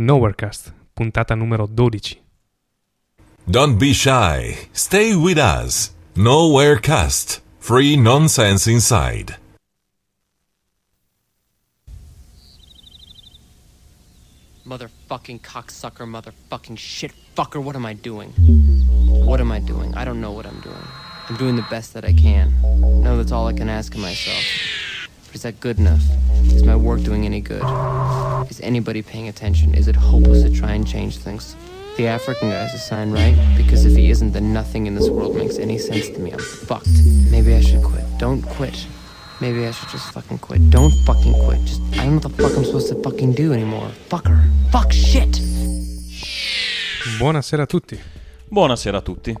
Nowherecast, puntata numero 12. Don't be shy. Stay with us. Nowhere Cast. Free nonsense inside. Motherfucking cocksucker, motherfucking shit fucker, what am I doing? What am I doing? I don't know what I'm doing. I'm doing the best that I can. No, that's all I can ask of myself. But is that good enough? Is my work doing any good? Is anybody paying attention? Is it hopeless to try and change things? The African guy's a sign, right? Because if he isn't, then nothing in this world makes any sense to me. I'm fucked. Maybe I should quit. Don't quit. Maybe I should just fucking quit. Don't fucking quit. Just I don't know what the fuck I'm supposed to fucking do anymore. Fucker. Fuck shit. Buonasera a tutti. Buonasera a tutti.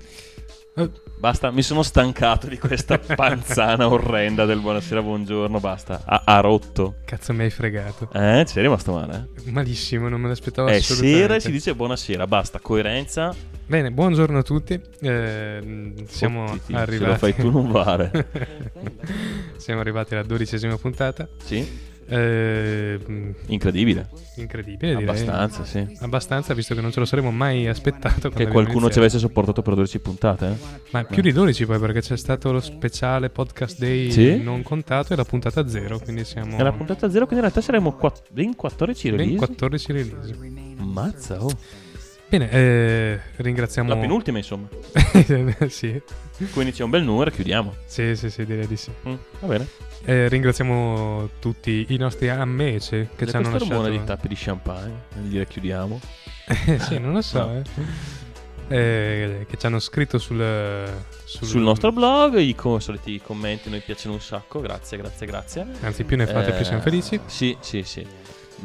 Basta, mi sono stancato di questa panzana orrenda del buonasera, buongiorno, basta. Ha, ha rotto. cazzo mi hai fregato. Eh, ci è rimasto male. Malissimo, non me l'aspettavo Eh, assolutamente. sera e si dice buonasera, basta, coerenza. Bene, buongiorno a tutti. Eh, siamo Oh, Titi, arrivati. Se lo fai tu non vale. siamo arrivati alla dodicesima puntata. sì? Eh, Incredibile. incredibile, direi. Abbastanza, sì. Abbastanza, visto che non ce lo saremmo mai aspettato. Che qualcuno ci iniziato. avesse sopportato per 12 puntate, eh? Ma più di 12 poi, perché c'è stato lo speciale podcast day Sì? non contato e la puntata zero. Quindi siamo È la puntata 0, quindi in realtà saremo quat- ben 14 ben release. 14 release. Mazza, oh. Bene, eh, ringraziamo. La penultima, insomma. sì. Quindi c'è un bel numero e chiudiamo. sì, sì, sì, direi di sì. Mm, va bene. Eh, ringraziamo tutti i nostri amici che Ed ci hanno lasciato. rumore di tappi di champagne nel dire chiudiamo. Eh, sì, non lo so. No. eh. Eh, che ci hanno scritto sul, sul nostro blog. I co- soliti commenti noi piacciono un sacco. Grazie, grazie, grazie. Anzi, più ne fate, più Eh, siamo felici. Sì, sì, sì.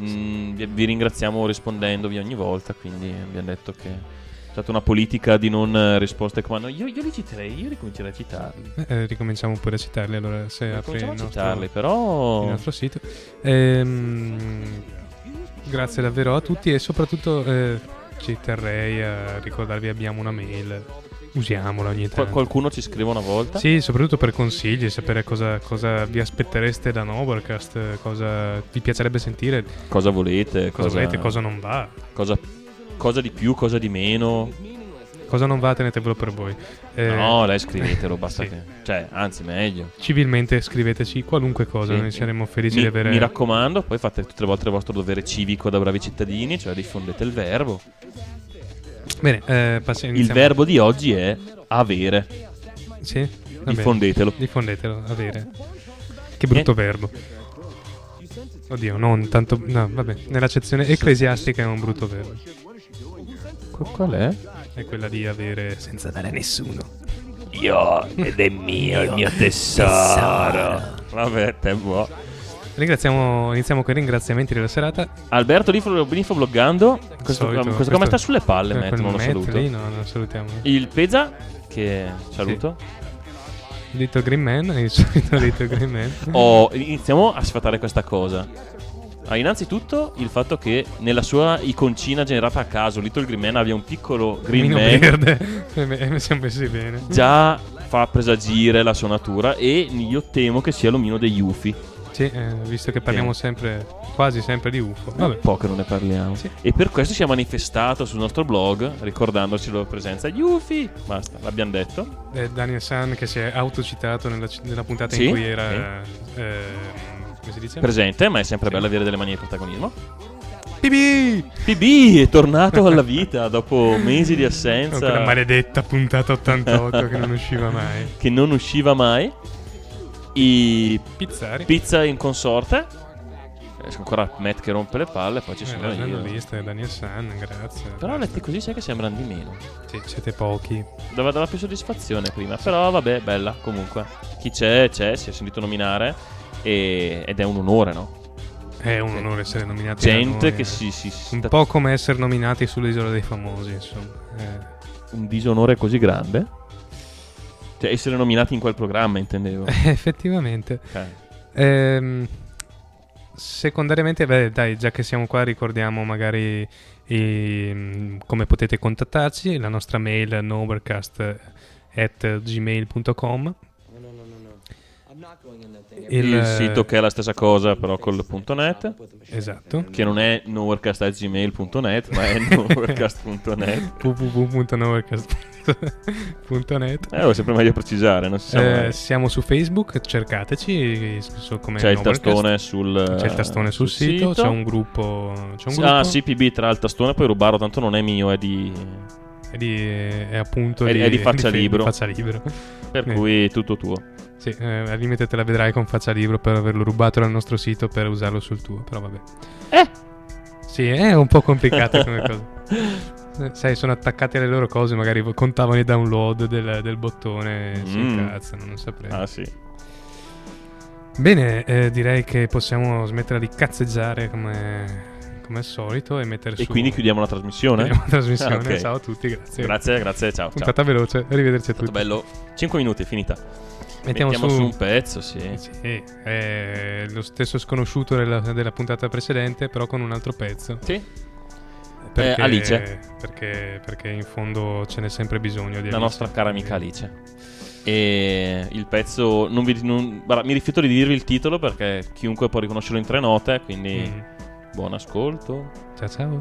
Mm, vi, vi ringraziamo rispondendovi ogni volta. Quindi abbiamo detto che stata una politica di non eh, risposte come no, io, io li citerei, io ricomincerei a citarli. Eh, ricominciamo pure a citarli. Allora, se apri il nostro, citarli, però. il nostro sito. Ehm, grazie davvero a tutti e soprattutto eh, ci terrei a ricordarvi abbiamo una mail. Usiamola ogni tanto. qualcuno ci scrive una volta. Sì, soprattutto per consigli, sapere cosa, cosa vi aspettereste da Novercast, cosa vi piacerebbe sentire, Cosa volete? cosa volete, cosa non va. cosa, cosa di più, cosa di meno. Cosa non va, tenetevelo per voi. Eh, no, lei scrivetelo, basta sì. che. Cioè, anzi, meglio. Civilmente scriveteci qualunque cosa, Sì. noi saremo felici Mi, di avere. mi raccomando, poi fate tutte le volte il vostro dovere civico da bravi cittadini, cioè diffondete il verbo. Bene, eh, passi- Il verbo di oggi è avere. Sì? Diffondetelo. Diffondetelo, avere. Che brutto verbo. Oddio, non tanto. No, vabbè. Nell'accezione ecclesiastica è un brutto verbo. Qu- Qual è? È quella di avere senza dare a nessuno. Io ed è mio, il mio tesoro. Vabbè, te buono. Ringraziamo, iniziamo con i ringraziamenti della serata. Alberto Linfo, Linfo bloggando. Questo, Solito, questo questo- sta sulle palle, Matt, non lo Matt saluto. lì, no, non salutiamo. Il Pezza, che saluto. Little Green Man, il solito Little Green Man. Oh, iniziamo a sfatare questa cosa. Ah, innanzitutto il fatto che nella sua iconcina generata a caso Little Green Man abbia un piccolo Green Man verde. E me- e mi siamo messi bene. già fa presagire la sua natura e io temo che sia l'omino degli UFI. Sì, eh, visto che parliamo Sì. sempre, quasi sempre di UFO. Vabbè. Vabbè. Un po' che non ne parliamo. Sì. E per questo si è manifestato sul nostro blog ricordandoci la presenza. Gli UFI! Basta, l'abbiamo detto. Eh, Daniel San che si è autocitato nella, nella puntata Sì, in cui era... eh, dice? Presente, ma è sempre Sì. bello avere delle manie di protagonismo. Bibi! PB è tornato alla vita dopo mesi di Con assenza. quella maledetta puntata 88 che non usciva mai. che non usciva mai. I Pizzari. pizza in consorte. C'è ancora Matt che rompe le palle, poi ci Eh, sono io. giornalista Daniel San, grazie. Però letti così sai che sembrano di meno. Sì, siete pochi. Dava, dava più soddisfazione prima. Però vabbè, bella comunque. Chi c'è, c'è, si è sentito nominare. E- ed è un onore, no? È un onore essere nominati Gente noi, che eh. si, si, si Un sta- po' come essere nominati sull'isola dei famosi, insomma. Eh, un disonore così grande. Cioè, essere nominati in quel programma, intendevo. effettivamente. Ok. Ehm, secondariamente, beh, dai, già che siamo qua, ricordiamo magari ehm, come potete contattarci. La nostra mail novercast at gmail.com. il, Il sito che è la stessa cosa, però col punto .net, Esatto. che non è nowherecast.gmail.net, ma è nowherecast.net. www.novercast.net Eh, è sempre meglio precisare, non si sa. Eh, siamo su Facebook, cercateci su- come C'è il tastone sul C'è il tastone sul, sito, c'è un gruppo. C'è un Ah, gruppo CPB tra il tastone poi rubarlo, tanto non è mio, è di... È, di, è appunto È di- è di faccia di libero. faccia libero. Per Eh. cui tutto tuo. Sì, eh, al limite te la vedrai con faccia libero per averlo rubato dal nostro sito per usarlo sul tuo, però vabbè. Eh. Sì, è un po' complicata come cosa. Eh, Sai, sono attaccati alle loro cose, magari contavano i download del, del bottone, si Mm. incazzano, non saprei. Ah, sì. Bene, eh, direi che possiamo smettere di cazzeggiare come, come al solito e mettere E su... quindi chiudiamo la trasmissione? chiudiamo la trasmissione. Ah, ok. Ciao a tutti, grazie. Grazie, grazie, ciao. ciao. Puntata veloce, arrivederci a tutti. bello. 5 minuti, è finita. Mettiamo, Mettiamo su, su un pezzo, sì. Sì, è lo stesso sconosciuto della, della puntata precedente, però con un altro pezzo. Sì. Perché, Eh, Alice. Perché, perché in fondo ce n'è sempre bisogno di La Alice. nostra cara amica Alice. E il pezzo. Non vi, non- guarda, mi rifiuto di dirvi il titolo perché chiunque può riconoscerlo in tre note. Quindi Mm. buon ascolto. Ciao ciao.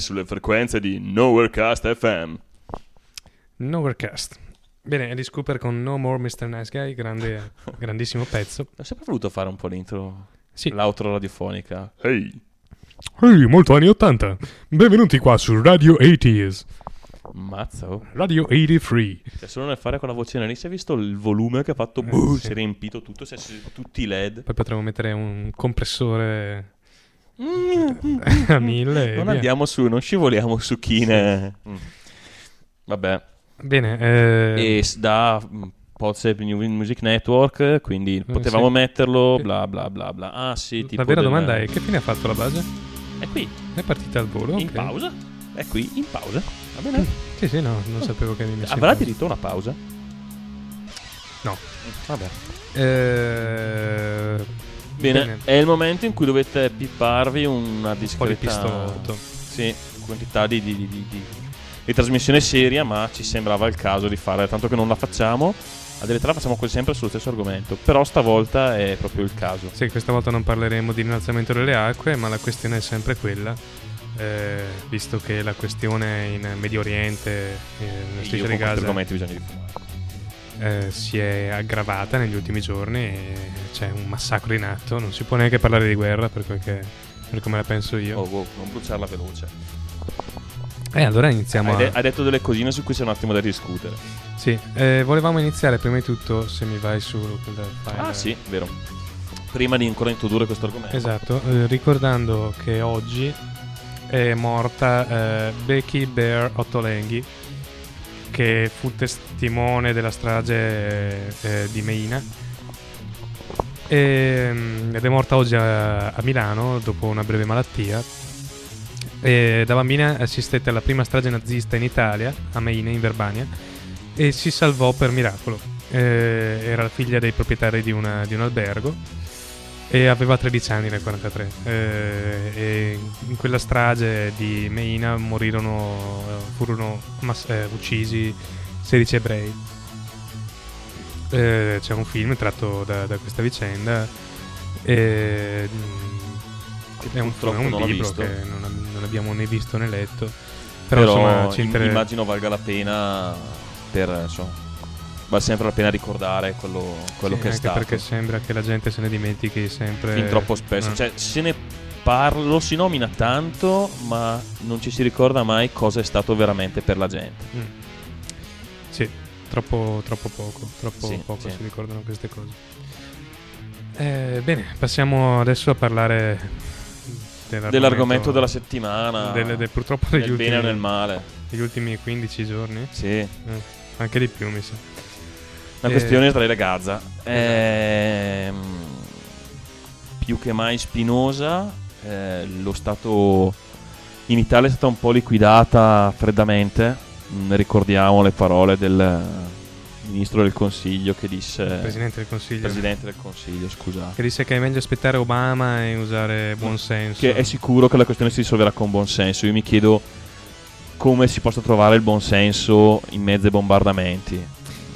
Sulle frequenze di Nowherecast FM. Nowherecast. Bene, Alice Cooper con No More Mr. Nice Guy, grande, grandissimo pezzo. Ho sempre voluto fare un po' l'intro. Sì. L'outro radiofonica. Ehi, Ehi, molto anni 80. Benvenuti qua su Radio 80s. Mazza, oh. Radio 83. Cioè, solo nel fare quella voce lì, si è visto il volume che ha fatto. boh, sì. Si è riempito tutto, si è tutti i LED. Poi potremmo mettere un compressore a mille. Non andiamo su, non scivoliamo su chine. Mm. Vabbè. Bene, eh, E da mm, Podsep New Music Network, quindi potevamo sì. metterlo, Sì. bla bla bla bla. Ah sì, la vera del- domanda è che fine ha fatto la base? È qui, È partita al volo? in ok. pausa. È qui, in pausa. Va bene? Sì, sì, no, non sapevo che mi messo Avrà diritto a una pausa? No. Vabbè. Eh, Bene, è il momento in cui dovete pipparvi una Un discreta pistolotto. Sì, quantità di, di, di, di- trasmissione seria, ma ci sembrava il caso di fare, tanto che non la facciamo. A delle tre facciamo quasi sempre sullo stesso argomento, però stavolta è proprio il caso. Sì, questa volta non parleremo di innalzamento delle acque, ma la questione è sempre quella. eh, visto che la questione in Medio Oriente, eh, nella Io striscia con di Gaza, argomenti bisogna di fumare. Eh, si è aggravata negli ultimi giorni e c'è un massacro in atto. Non si può neanche parlare di guerra per, che, per come la penso io. Oh, wow, non bruciarla veloce. E allora iniziamo Hai, de- a... hai detto delle cosine su cui c'è un attimo da discutere. Sì, eh, volevamo iniziare prima di tutto, se mi vai su quel file. Ah, sì, vero. Prima di ancora introdurre questo argomento. Esatto, eh, ricordando che oggi è morta eh, Becky Bear Ottolenghi, che fu testimone della strage eh, di Meina. E, ed è morta oggi a, a Milano dopo una breve malattia. E da bambina assistette alla prima strage nazista in Italia, a Meina, in Verbania, e si salvò per miracolo. Eh, era la figlia dei proprietari di, una- di un albergo e aveva 13 anni nel 43 Eh, e in quella strage di Meina morirono furono mass- eh, uccisi 16 ebrei Eh, c'è un film tratto da, da questa vicenda e, mm, è un, è un libro visto. che non, non abbiamo né visto né letto però, Però, insomma inter- immagino valga la pena per insomma vale sempre la pena ricordare quello, quello Sì, che è stato perché sembra che la gente se ne dimentichi sempre fin troppo spesso Eh. cioè se ne parla lo si nomina tanto ma non ci si ricorda mai cosa è stato veramente per la gente Mm. Sì, troppo, troppo poco, troppo Sì, poco sì. si ricordano queste cose. Eh, bene, passiamo adesso a parlare dell'argomento, dell'argomento della settimana delle- del- purtroppo nel degli ultimi, bene o nel male degli ultimi 15 giorni, sì Eh, anche di più mi sa. La Eh, questione Israele Gaza è mm, più che mai spinosa. eh, lo stato in Italia è stata un po' liquidata freddamente. Mm, ricordiamo le parole del ministro del Consiglio che disse Presidente del Consiglio, Presidente del Consiglio, scusate. che disse che è meglio aspettare Obama e usare buon senso. Che è sicuro che la questione si risolverà con buon senso. Io mi chiedo come si possa trovare il buon senso in mezzo ai bombardamenti.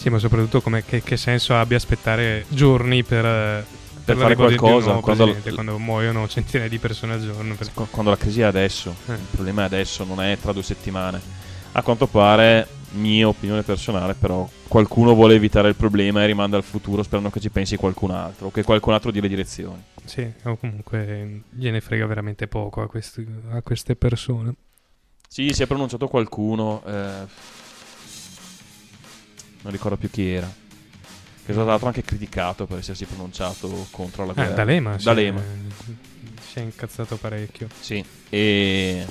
Sì, ma soprattutto come, che, che senso abbia aspettare giorni per, eh, Per fare di un qualcosa, quando- presidente, quando muoiono centinaia di persone al giorno. per- Qu- Quando la crisi è adesso, Eh. il problema è adesso, non è tra due settimane. A quanto pare, mia opinione personale, però, qualcuno vuole evitare il problema e rimanda al futuro sperando che ci pensi qualcun altro o che qualcun altro dia le direzioni. Sì, o comunque gliene frega veramente poco a, questi- a queste persone. Sì, si è pronunciato qualcuno, eh, non ricordo più chi era, che è stato tra l'altro anche criticato per essersi pronunciato contro la Ah, guerra. D'Alema, sì, D'Alema. eh, si è incazzato parecchio. Sì, e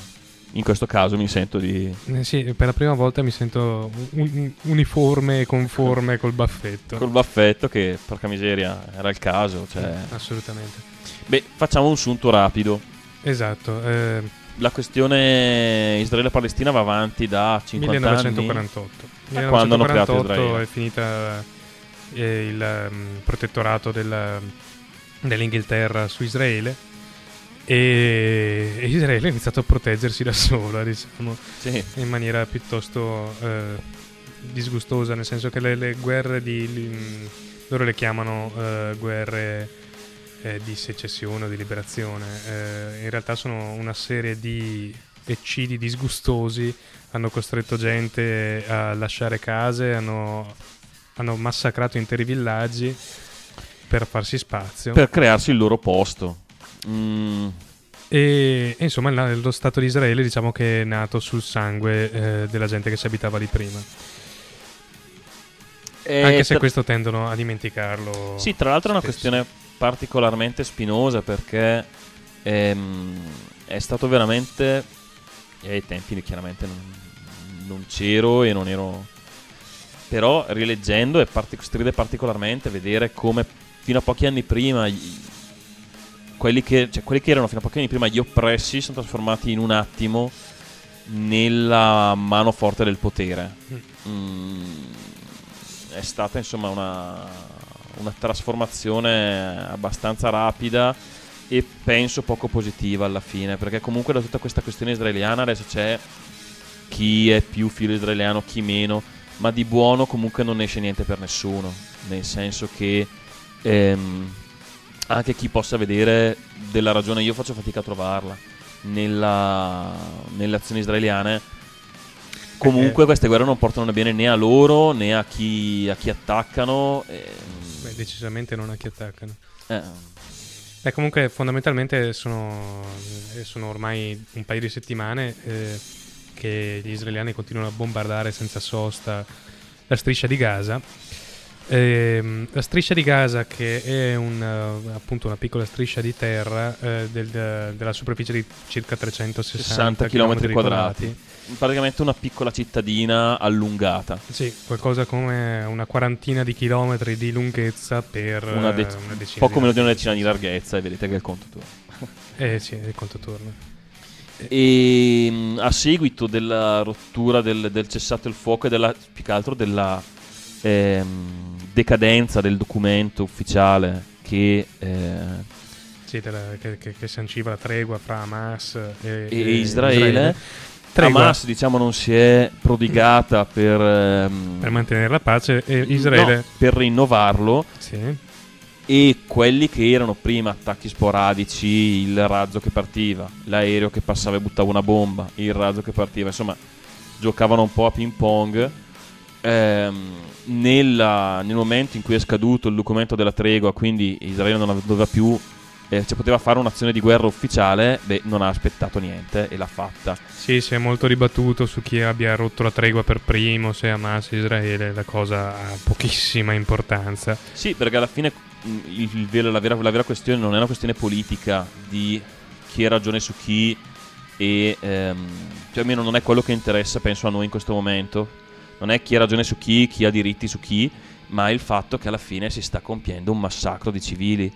in questo caso mi sento di... Eh, sì, per la prima volta mi sento un- un- uniforme e conforme col baffetto. col baffetto che, porca miseria, era il caso, cioè... Assolutamente. Beh, facciamo un sunto rapido. Esatto, eh, La questione Israele-Palestina va avanti da 50 1948. Da quando hanno creato 1948 Israele. è finita eh, il mm, protettorato della- dell'Inghilterra su Israele e, Israele ha iniziato a proteggersi da sola, diciamo. anni. Sì, in maniera piuttosto eh, disgustosa, nel senso che le, le guerre di... li- loro le chiamano eh, guerre eh, di secessione o di liberazione, eh, in realtà sono una serie di eccidi disgustosi, hanno costretto gente a lasciare case, hanno, hanno massacrato interi villaggi per farsi spazio. per crearsi il loro posto. Mm, E, e insomma lo Stato di Israele diciamo che è nato sul sangue eh, della gente che ci abitava lì prima. e Anche se tra- questo tendono a dimenticarlo. Sì, tra l'altro è una questione particolarmente spinosa perché ehm, è stato veramente... E ai tempi chiaramente non, non c'ero e non ero... Però rileggendo è partic- stride particolarmente vedere come fino a pochi anni prima i- quelli che, cioè, quelli che erano fino a pochi anni prima gli oppressi sono trasformati in un attimo nella mano forte del potere. Mm, è stata insomma una, una trasformazione abbastanza rapida e penso poco positiva alla fine, perché comunque da tutta questa questione israeliana adesso c'è chi è più filo israeliano, chi meno, ma di buono comunque non esce niente per nessuno, nel senso che ehm, anche chi possa vedere della ragione, io faccio fatica a trovarla nella, nelle azioni israeliane. Comunque queste guerre non portano bene né a loro né a chi, a chi attaccano. Beh, decisamente non a chi attaccano. eh, Beh, comunque fondamentalmente sono, eh, sono ormai un paio di settimane eh, che gli israeliani continuano a bombardare senza sosta la striscia di Gaza. Ehm, la striscia di Gaza che è un, eh, appunto una piccola striscia di terra eh, del- della superficie di circa 360 60 km quadrati. Praticamente una piccola cittadina allungata. Sì, qualcosa come una quarantina di chilometri di lunghezza per Una eh, dec- una decina poco meno di una decina di larghezza e vedete che è il conto tuo. Eh sì, il conto torna. E mh, a seguito della rottura del, del cessato il fuoco e della, più che altro della ehm, decadenza del documento ufficiale che eh, Sì, della- che, che, che sanciva la tregua fra Hamas e, e Israele, Tregua Hamas diciamo non si è prodigata per, ehm, per mantenere la pace e Israele no, per rinnovarlo. Sì, e quelli che erano prima attacchi sporadici, il razzo che partiva, l'aereo che passava e buttava una bomba, il razzo che partiva, insomma, giocavano un po' a ping pong. Ehm, nella- nel momento in cui è scaduto il documento della tregua, quindi Israele non ave- doveva più, eh, cioè poteva fare un'azione di guerra ufficiale, beh, non ha aspettato niente e l'ha fatta. sì, si è molto dibattuto su chi abbia rotto la tregua per primo, se Hamas o Israele, la cosa ha pochissima importanza. Sì, perché alla fine mh, il- il la, vera, la vera questione non è una questione politica di chi ha ragione su chi e ehm, cioè almeno non è quello che interessa penso a noi in questo momento. Non è chi ha ragione su chi, chi ha diritti su chi, ma il fatto che alla fine si sta compiendo un massacro di civili.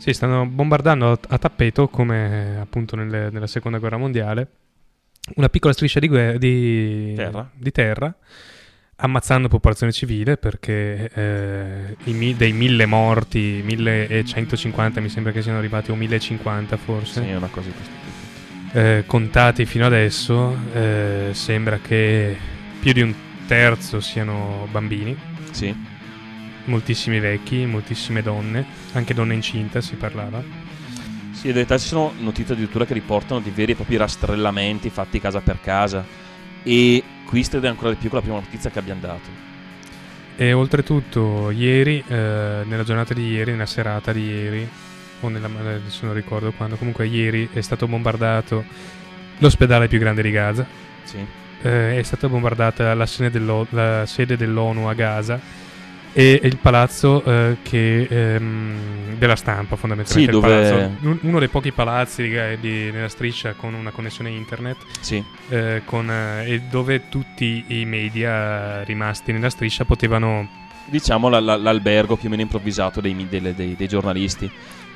Sì, stanno bombardando a, tappeto, come appunto nelle- nella seconda guerra mondiale, una piccola striscia di, guerra, di, Terra. di terra, ammazzando popolazione civile perché eh, i dei mille morti, 1150 mi sembra che siano arrivati o 1050 forse, Sì, è una cosa di questo tipo. eh, contati fino adesso, eh, sembra che più di un terzo siano bambini, Sì. Moltissimi vecchi, moltissime donne, anche donne incinte si parlava. Sì, in realtà ci sono notizie addirittura che riportano di veri e propri rastrellamenti fatti casa per casa. E qui stride ancora di più con la prima notizia che abbiamo dato. E oltretutto, ieri, eh, nella giornata di ieri, nella serata di ieri, o nella, adesso non ricordo quando, comunque ieri è stato bombardato l'ospedale più grande di Gaza. Sì. Eh, è stata bombardata la sede, dell'O- la sede dell'ONU a Gaza e il palazzo eh, che, ehm, della stampa fondamentalmente. Sì, dove- palazzo- un- uno dei pochi palazzi di, di- nella striscia con una connessione internet Sì. eh, con, eh, e dove tutti i media rimasti nella striscia potevano diciamo la- la- l'albergo più o meno improvvisato dei, delle- dei- dei giornalisti.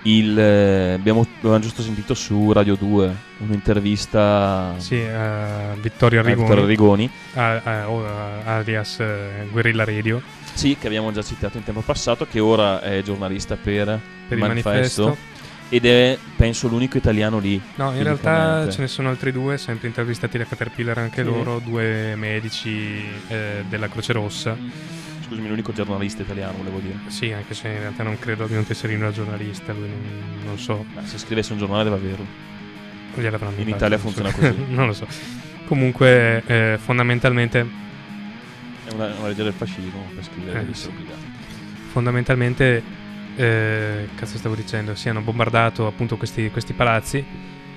Il, eh, abbiamo, abbiamo giusto sentito su Radio 2 un'intervista sì, a Vittorio Arrigoni, Vittorio Rigoni. a- a- o- a- alias eh, Guerrilla Radio Sì, che abbiamo già citato in tempo passato, che ora è giornalista per, per il manifesto. ed è penso l'unico italiano lì. No, in realtà ce ne sono altri due, sempre intervistati da Caterpillar anche Sì. loro, due medici eh, della Croce Rossa. Scusami, l'unico giornalista italiano, volevo dire. Sì, anche se in realtà non credo che non tesserino da giornalista, lui non, so. Beh, se scrivesse un giornale deve averlo. In fatto, Italia non so. funziona così. non lo so. Comunque, eh, fondamentalmente, È una, una legge del fascismo per scrivere, Eh, devi sì. essere obbligato. fondamentalmente, eh, cazzo stavo dicendo, si hanno bombardato appunto questi, questi palazzi.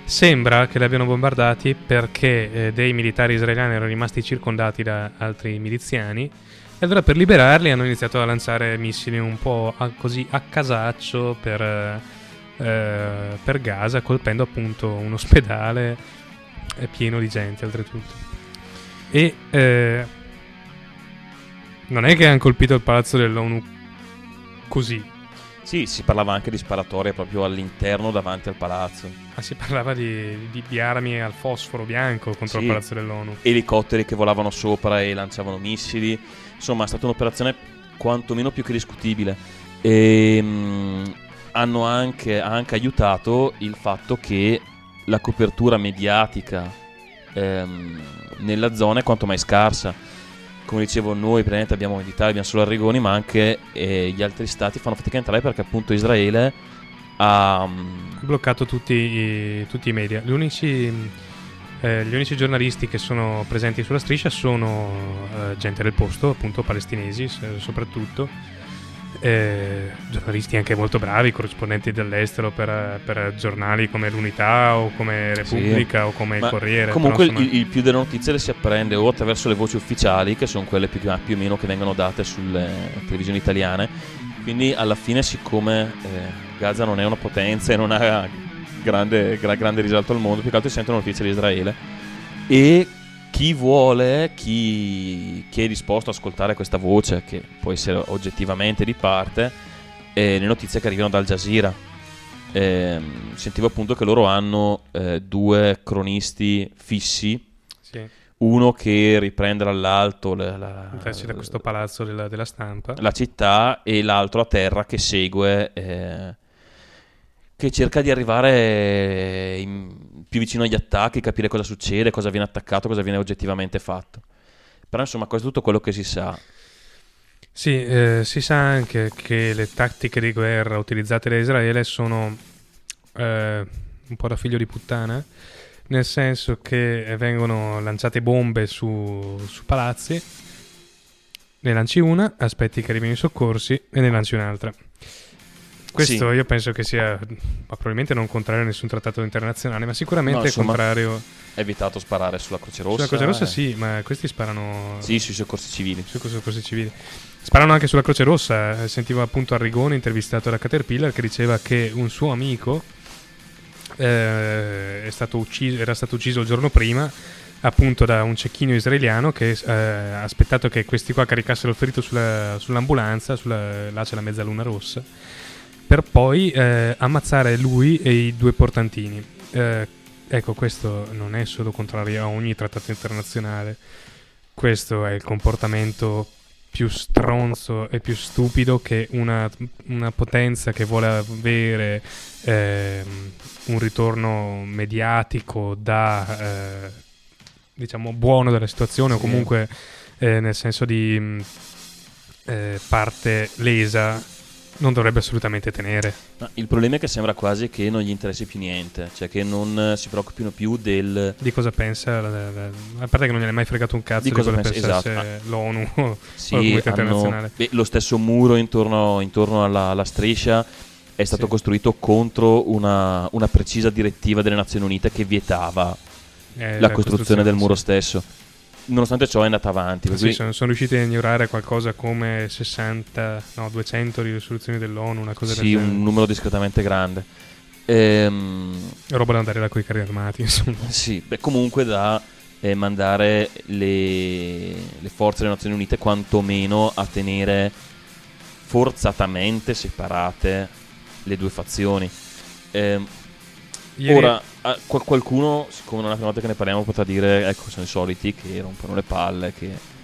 Sembra che li abbiano bombardati perché eh, dei militari israeliani erano rimasti circondati da altri miliziani e allora per liberarli hanno iniziato a lanciare missili un po' a- così a casaccio per, eh, per Gaza, colpendo appunto un ospedale pieno di gente oltretutto. E eh, non è che hanno colpito il palazzo dell'ONU così. Sì, si parlava anche di sparatorie proprio all'interno davanti al palazzo. Ma si parlava di, di- di armi al fosforo bianco contro Sì. il palazzo dell'ONU. Elicotteri che volavano sopra e lanciavano missili. Insomma, è stata un'operazione quantomeno più che discutibile. E mh, hanno anche, ha anche aiutato il fatto che la copertura mediatica ehm, nella zona è quanto mai scarsa. Come dicevo, noi praticamente abbiamo in Italia abbiamo solo Arrigoni, ma anche eh, gli altri stati fanno fatica a entrare perché appunto Israele ha... Ha bloccato tutti i, tutti i media. Gli unici, eh, gli unici giornalisti che sono presenti sulla striscia sono eh, gente del posto, appunto palestinesi soprattutto. Eh, giornalisti anche molto bravi, corrispondenti dall'estero per, per giornali come l'Unità o come Repubblica o come Ma Corriere. Comunque però, insomma, il, il più delle notizie le si apprende o attraverso le voci ufficiali, che sono quelle più, più o meno che vengono date sulle televisioni italiane. Quindi alla fine, siccome eh, Gaza non è una potenza e non ha grande, gra- grande risalto al mondo, più che altro si sentono notizie di Israele. E chi vuole, chi, chi è disposto ad ascoltare questa voce, che può essere oggettivamente di parte, eh, le notizie che arrivano dal Jazeera. Ehm, sentivo appunto che loro hanno eh, due cronisti fissi, sì, uno che riprende dall'alto la, la- da questo palazzo della, della stampa. la città e l'altro a terra che segue, eh, che cerca di arrivare eh, in- più vicino agli attacchi, capire cosa succede, cosa viene attaccato, cosa viene oggettivamente fatto. Però insomma questo è tutto quello che si sa. Sì, eh, si sa anche che le tattiche di guerra utilizzate da Israele sono eh, un po' da figlio di puttana, nel senso che vengono lanciate bombe su, su palazzi, ne lanci una, aspetti che arrivino i soccorsi e ne lanci un'altra. Questo Sì. io penso che sia probabilmente non contrario a nessun trattato internazionale, ma sicuramente No, insomma, contrario È evitato sparare sulla Croce Rossa. sulla Croce Rossa, eh. sì, ma questi sparano Sì, sui soccorsi civili. sui soccorsi civili. Sparano anche sulla Croce Rossa. eh, Sentivo appunto Arrigoni intervistato da Caterpillar che diceva che un suo amico eh, è stato ucciso, era stato ucciso il giorno prima appunto da un cecchino israeliano che eh, ha aspettato che questi qua caricassero il ferito sulla- sull'ambulanza, sulla, là c'è la mezzaluna rossa, per poi eh, ammazzare lui e i due portantini. Eh, ecco, questo non è solo contrario a ogni trattato internazionale, questo è il comportamento più stronzo e più stupido che una, una potenza che vuole avere ehm, un ritorno mediatico da eh, diciamo buono della situazione o Sì. comunque eh, nel senso di mh, eh, parte lesa non dovrebbe assolutamente tenere Ma il problema è che sembra quasi che non gli interessi più niente, cioè che non eh, si preoccupino più del... di cosa pensa la- la- la- a parte che non gliene è mai fregato un cazzo Di di, cosa cosa pensa- esatto. l'ONU o la Sì, comunità hanno- internazionale beh, lo stesso muro intorno, intorno alla, alla striscia è stato Sì. costruito contro una, una precisa direttiva delle Nazioni Unite che vietava Eh, la costruzione del muro sì. stesso. Nonostante ciò è andata avanti. Sì, sono, sono riusciti a ignorare qualcosa come 60, no, 200 risoluzioni dell'ONU, una cosa sì, del genere. un numero discretamente grande. Ehm, Roba da andare là con i carri armati, insomma. Sì, beh, comunque da eh, mandare le, le forze delle Nazioni Unite quantomeno a tenere forzatamente separate le due fazioni. Ehm, Ieri- Ora, qualcuno, siccome non è la prima volta che ne parliamo, potrà dire, ecco, sono i soliti che rompono le palle, che...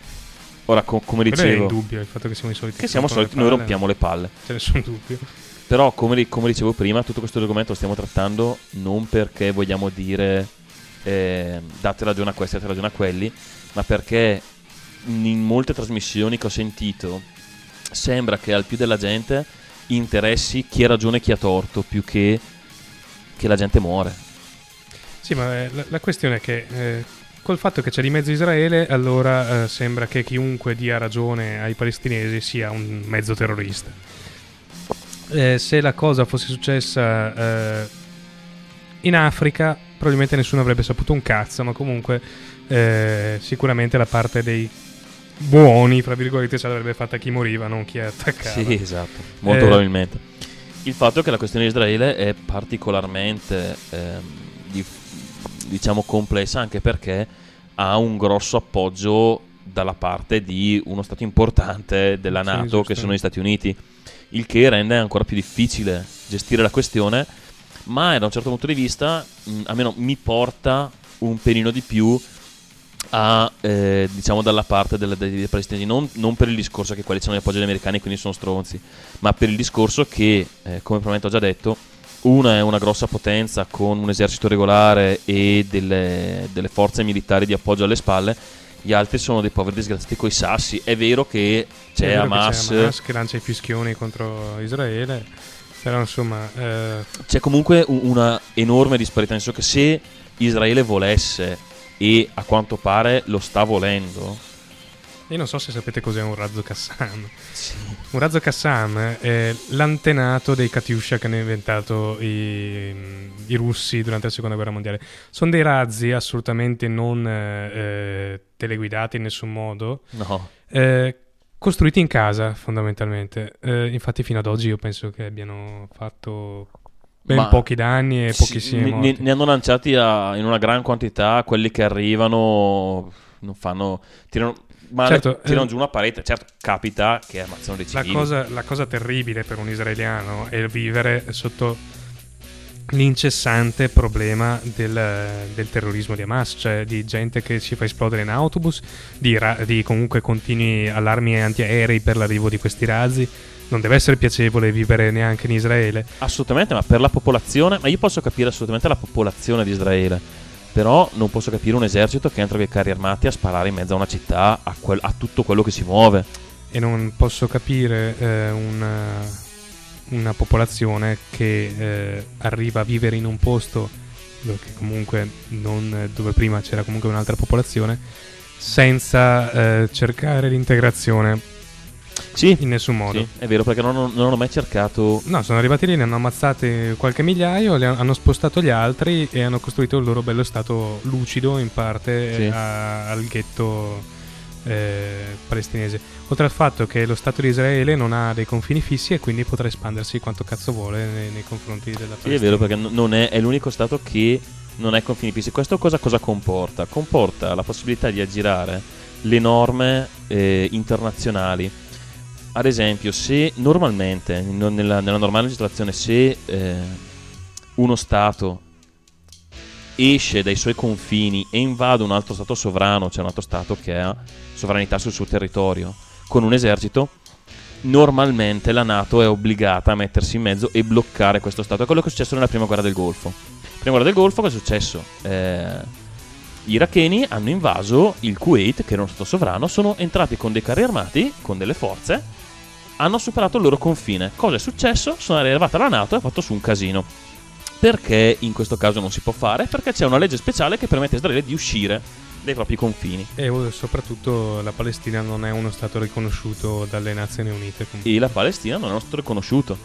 Ora, co- come quello dicevo, indubbio il fatto che siamo i soliti. che siamo rompono soliti, noi rompiamo le palle. Non c'è nessun dubbio. Però, come, come dicevo prima, tutto questo argomento lo stiamo trattando non perché vogliamo dire eh, date ragione a questi, date ragione a quelli, ma perché in molte trasmissioni che ho sentito sembra che al più della gente interessi chi ha ragione e chi ha torto più che che la gente muore. Sì, ma eh, la, la questione è che eh, col fatto che c'è di mezzo Israele, allora eh, sembra che chiunque dia ragione ai palestinesi sia un mezzo terrorista. Eh, se la cosa fosse successa eh, in Africa, probabilmente nessuno avrebbe saputo un cazzo, ma comunque eh, sicuramente la parte dei buoni, fra virgolette, ce l'avrebbe fatta chi moriva, non chi attaccava. Sì, esatto, molto probabilmente. Il fatto è che la questione di Israele è particolarmente ehm, diciamo complessa anche perché ha un grosso appoggio dalla parte di uno stato importante della Sì, Nato, giusto. che sono gli Stati Uniti, il che rende ancora più difficile gestire la questione, ma da un certo punto di vista, mh, almeno mi porta un pelino di più a, eh, diciamo, dalla parte delle- dei, palestinesi, non, non per il discorso che quelli sono gli appoggi degli americani, quindi sono stronzi, ma per il discorso che, eh, come probabilmente ho già detto, una è una grossa potenza con un esercito regolare e delle, delle forze militari di appoggio alle spalle, gli altri sono dei poveri disgraziati coi sassi. È vero che c'è vero che Hamas, c'è Hamas che lancia i fischioni contro Israele, però insomma... eh, c'è comunque una enorme disparità, nel senso che se Israele volesse, e a quanto pare lo sta volendo, io non so se sapete cos'è un razzo Qassam. Un razzo Qassam è l'antenato dei Katyusha che hanno inventato i, i russi durante la seconda guerra mondiale. Sono dei razzi assolutamente non eh, eh, teleguidati in nessun modo, no, eh, costruiti in casa fondamentalmente. Eh, infatti fino ad oggi io penso che abbiano fatto ben Ma- pochi danni e Sì, pochissimi ne, morti. ne- ne hanno lanciati a- in una gran quantità, quelli che arrivano non fanno... tirano, male, Certo, tirano eh, giù una parete, certo capita che ammazzano dei La civili. cosa, la cosa terribile per un israeliano è vivere sotto l'incessante problema del, del terrorismo di Hamas, cioè di gente che si fa esplodere in autobus, di, ra- di comunque continui allarmi antiaerei per l'arrivo di questi razzi. Non deve essere piacevole vivere neanche in Israele. Assolutamente, ma per la popolazione, ma io posso capire assolutamente la popolazione di Israele, però non posso capire un esercito che entra con i carri armati a sparare in mezzo a una città, a, quel- a tutto quello che si muove. e non posso capire eh, una, una popolazione che eh, arriva a vivere in un posto dove comunque non, dove prima c'era comunque un'altra popolazione senza eh, cercare l'integrazione Sì, in nessun modo. sì, è vero, perché non, non- non ho mai cercato... No, sono arrivati lì, ne hanno ammazzati qualche migliaio, li han- hanno spostato gli altri e hanno costruito il loro bello stato lucido in parte Sì. a- al ghetto eh, palestinese. Oltre al fatto che lo Stato di Israele non ha dei confini fissi e quindi potrà espandersi quanto cazzo vuole nei, nei confronti della Sì, Palestina. è vero, perché n- non è, è l'unico stato che non ha i confini fissi. Questo cosa, cosa comporta? Comporta la possibilità di aggirare le norme eh, internazionali. Ad esempio, se normalmente, nella, nella normale legislazione, se eh, uno Stato esce dai suoi confini e invade un altro Stato sovrano, cioè un altro Stato che ha sovranità sul suo territorio, con un esercito, normalmente la Nato è obbligata a mettersi in mezzo e bloccare questo Stato. È quello che è successo nella prima guerra del Golfo. Prima guerra del Golfo cosa è successo? Eh, gli iracheni hanno invaso il Kuwait, che era uno Stato sovrano, sono entrati con dei carri armati, con delle forze, hanno superato il loro confine. Cosa è successo? Sono arrivata la Nato e ha fatto su un casino. Perché in questo caso non si può fare? Perché c'è una legge speciale che permette a Israele di uscire dai propri confini. E soprattutto la Palestina non è uno Stato riconosciuto dalle Nazioni Unite. comunque. E la Palestina non è uno Stato riconosciuto.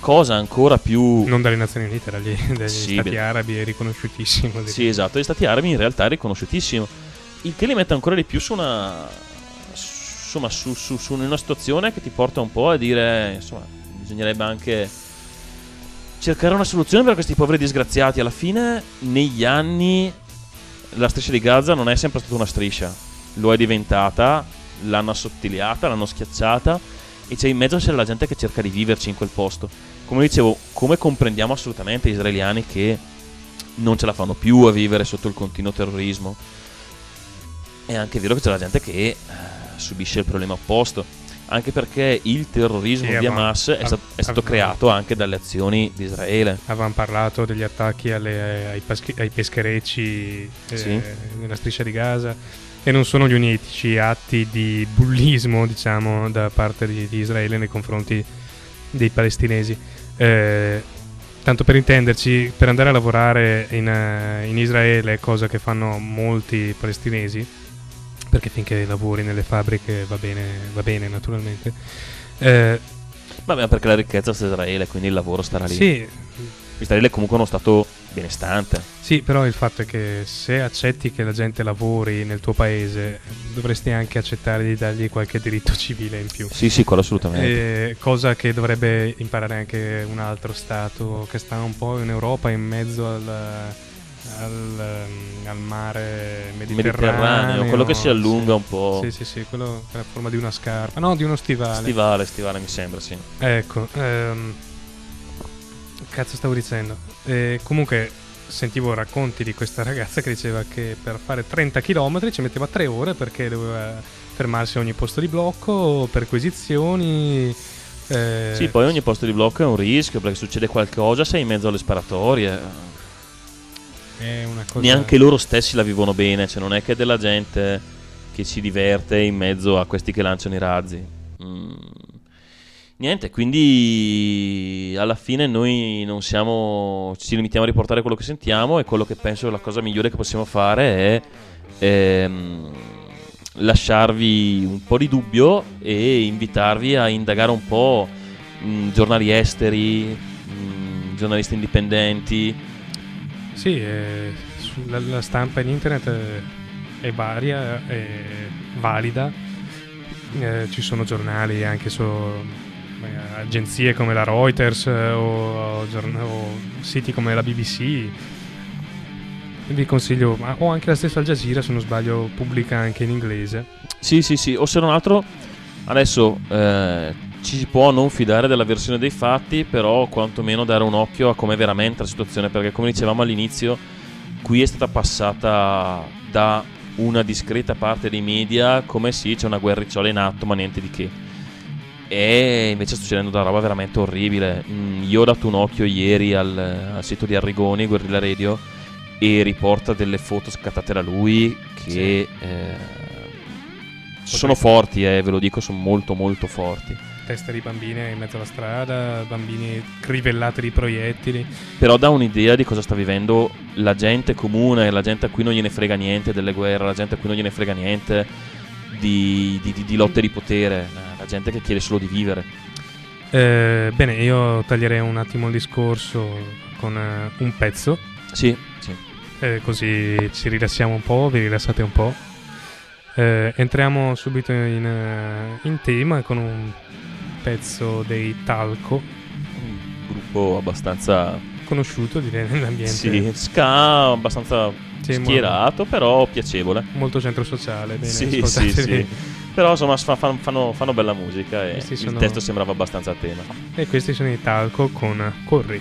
Cosa ancora più... Non dalle Nazioni Unite, dagli, dagli Sì, Stati beh. arabi è riconosciutissimo. Sì, esatto, gli stati arabi in realtà è riconosciutissimo. Il che li mette ancora di più su una. Insomma, su, su- su una situazione che ti porta un po' a dire. Insomma, bisognerebbe anche cercare una soluzione per questi poveri disgraziati. Alla fine, negli anni, la striscia di Gaza non è sempre stata una striscia. Lo è diventata, l'hanno assottigliata, l'hanno schiacciata. E c'è in mezzo c'è la gente che cerca di viverci in quel posto. Come dicevo, come comprendiamo assolutamente gli israeliani che non ce la fanno più a vivere sotto il continuo terrorismo. È anche vero che c'è la gente che eh, subisce il problema opposto. Anche perché il terrorismo Sì, di Hamas è, sta- è stato creato anche dalle azioni di Israele. Avevamo parlato degli attacchi alle- ai, paschi- ai pescherecci eh, Sì. nella striscia di Gaza e non sono gli unici atti di bullismo, diciamo, da parte di, di Israele nei confronti dei palestinesi. Eh, tanto per intenderci, per andare a lavorare in, eh, in Israele, cosa che fanno molti palestinesi, perché finché lavori nelle fabbriche va bene, va bene naturalmente. Eh, Vabbè, perché la ricchezza sta in Israele, quindi il lavoro starà lì. sì, Israele è comunque uno stato benestante. Sì, però il fatto è che se accetti che la gente lavori nel tuo paese, dovresti anche accettare di dargli qualche diritto civile in più. Sì, sì, quello assolutamente. Eh, cosa che dovrebbe imparare anche un altro Stato che sta un po' in Europa in mezzo al, al, ehm, al mare Mediterraneo, mediterraneo. quello che si allunga sì. un po'. Sì, sì, sì, quello che ha la forma di una scarpa. No, di uno stivale. Stivale, stivale mi sembra, sì. Ecco, ehm, cazzo stavo dicendo. Eh, comunque sentivo racconti di questa ragazza che diceva che per fare 30 km ci metteva 3 ore perché doveva fermarsi a ogni posto di blocco, perquisizioni. eh, Sì, poi ogni posto di blocco è un rischio perché succede qualcosa, sei in mezzo alle sparatorie. È cosa... Neanche loro stessi la vivono bene, cioè non è che è della gente che si diverte in mezzo a questi che lanciano i razzi. Mm. Niente, quindi alla fine noi non siamo. Ci limitiamo a riportare quello che sentiamo e quello che penso la cosa migliore che possiamo fare è ehm, lasciarvi un po' di dubbio e invitarvi a indagare un po' mh, giornali esteri, mh, giornalisti indipendenti. Sì, eh, la, la stampa in internet è, è varia, è valida. Eh, ci sono giornali anche su eh, agenzie come la Reuters eh, o, o o siti come la BBC. Vi consiglio, ma- o anche la stessa Al Jazeera, se non sbaglio, pubblica anche in inglese. Sì, sì, sì, o se non altro adesso eh, ci si può non fidare della versione dei fatti, però quantomeno dare un occhio a com'è veramente la situazione, perché come dicevamo all'inizio, qui è stata passata da una discreta parte dei media come sì, c'è una guerricciola in atto, ma niente di che. E invece sta succedendo da roba veramente orribile. Mm, io ho dato un occhio ieri al, al sito di Arrigoni, Guerrilla Radio, e riporta delle foto scattate da lui che eh, sono forti, eh, ve lo dico, sono molto molto forti. Teste di bambine in mezzo alla strada, bambini crivellati di proiettili. Però dà un'idea di cosa sta vivendo la gente comune, la gente a cui non gliene frega niente delle guerre, la gente a cui non gliene frega niente di, di- di- di lotte di potere, la gente che chiede solo di vivere. Eh, bene, io taglierei un attimo il discorso con eh, un pezzo, Sì, sì. eh, così ci rilassiamo un po', vi rilassate un po'. Eh, entriamo subito in, eh, in tema con un pezzo dei Talco, Un gruppo abbastanza conosciuto direi nell'ambiente, sì, ska, abbastanza Sì, schierato, però piacevole. molto centro sociale. Bene, sì, sì, sì. Però insomma fa- fan- fanno, fanno bella musica e Questi il sono- testo sembrava abbastanza a tema. E questi sono i Talco con Corri.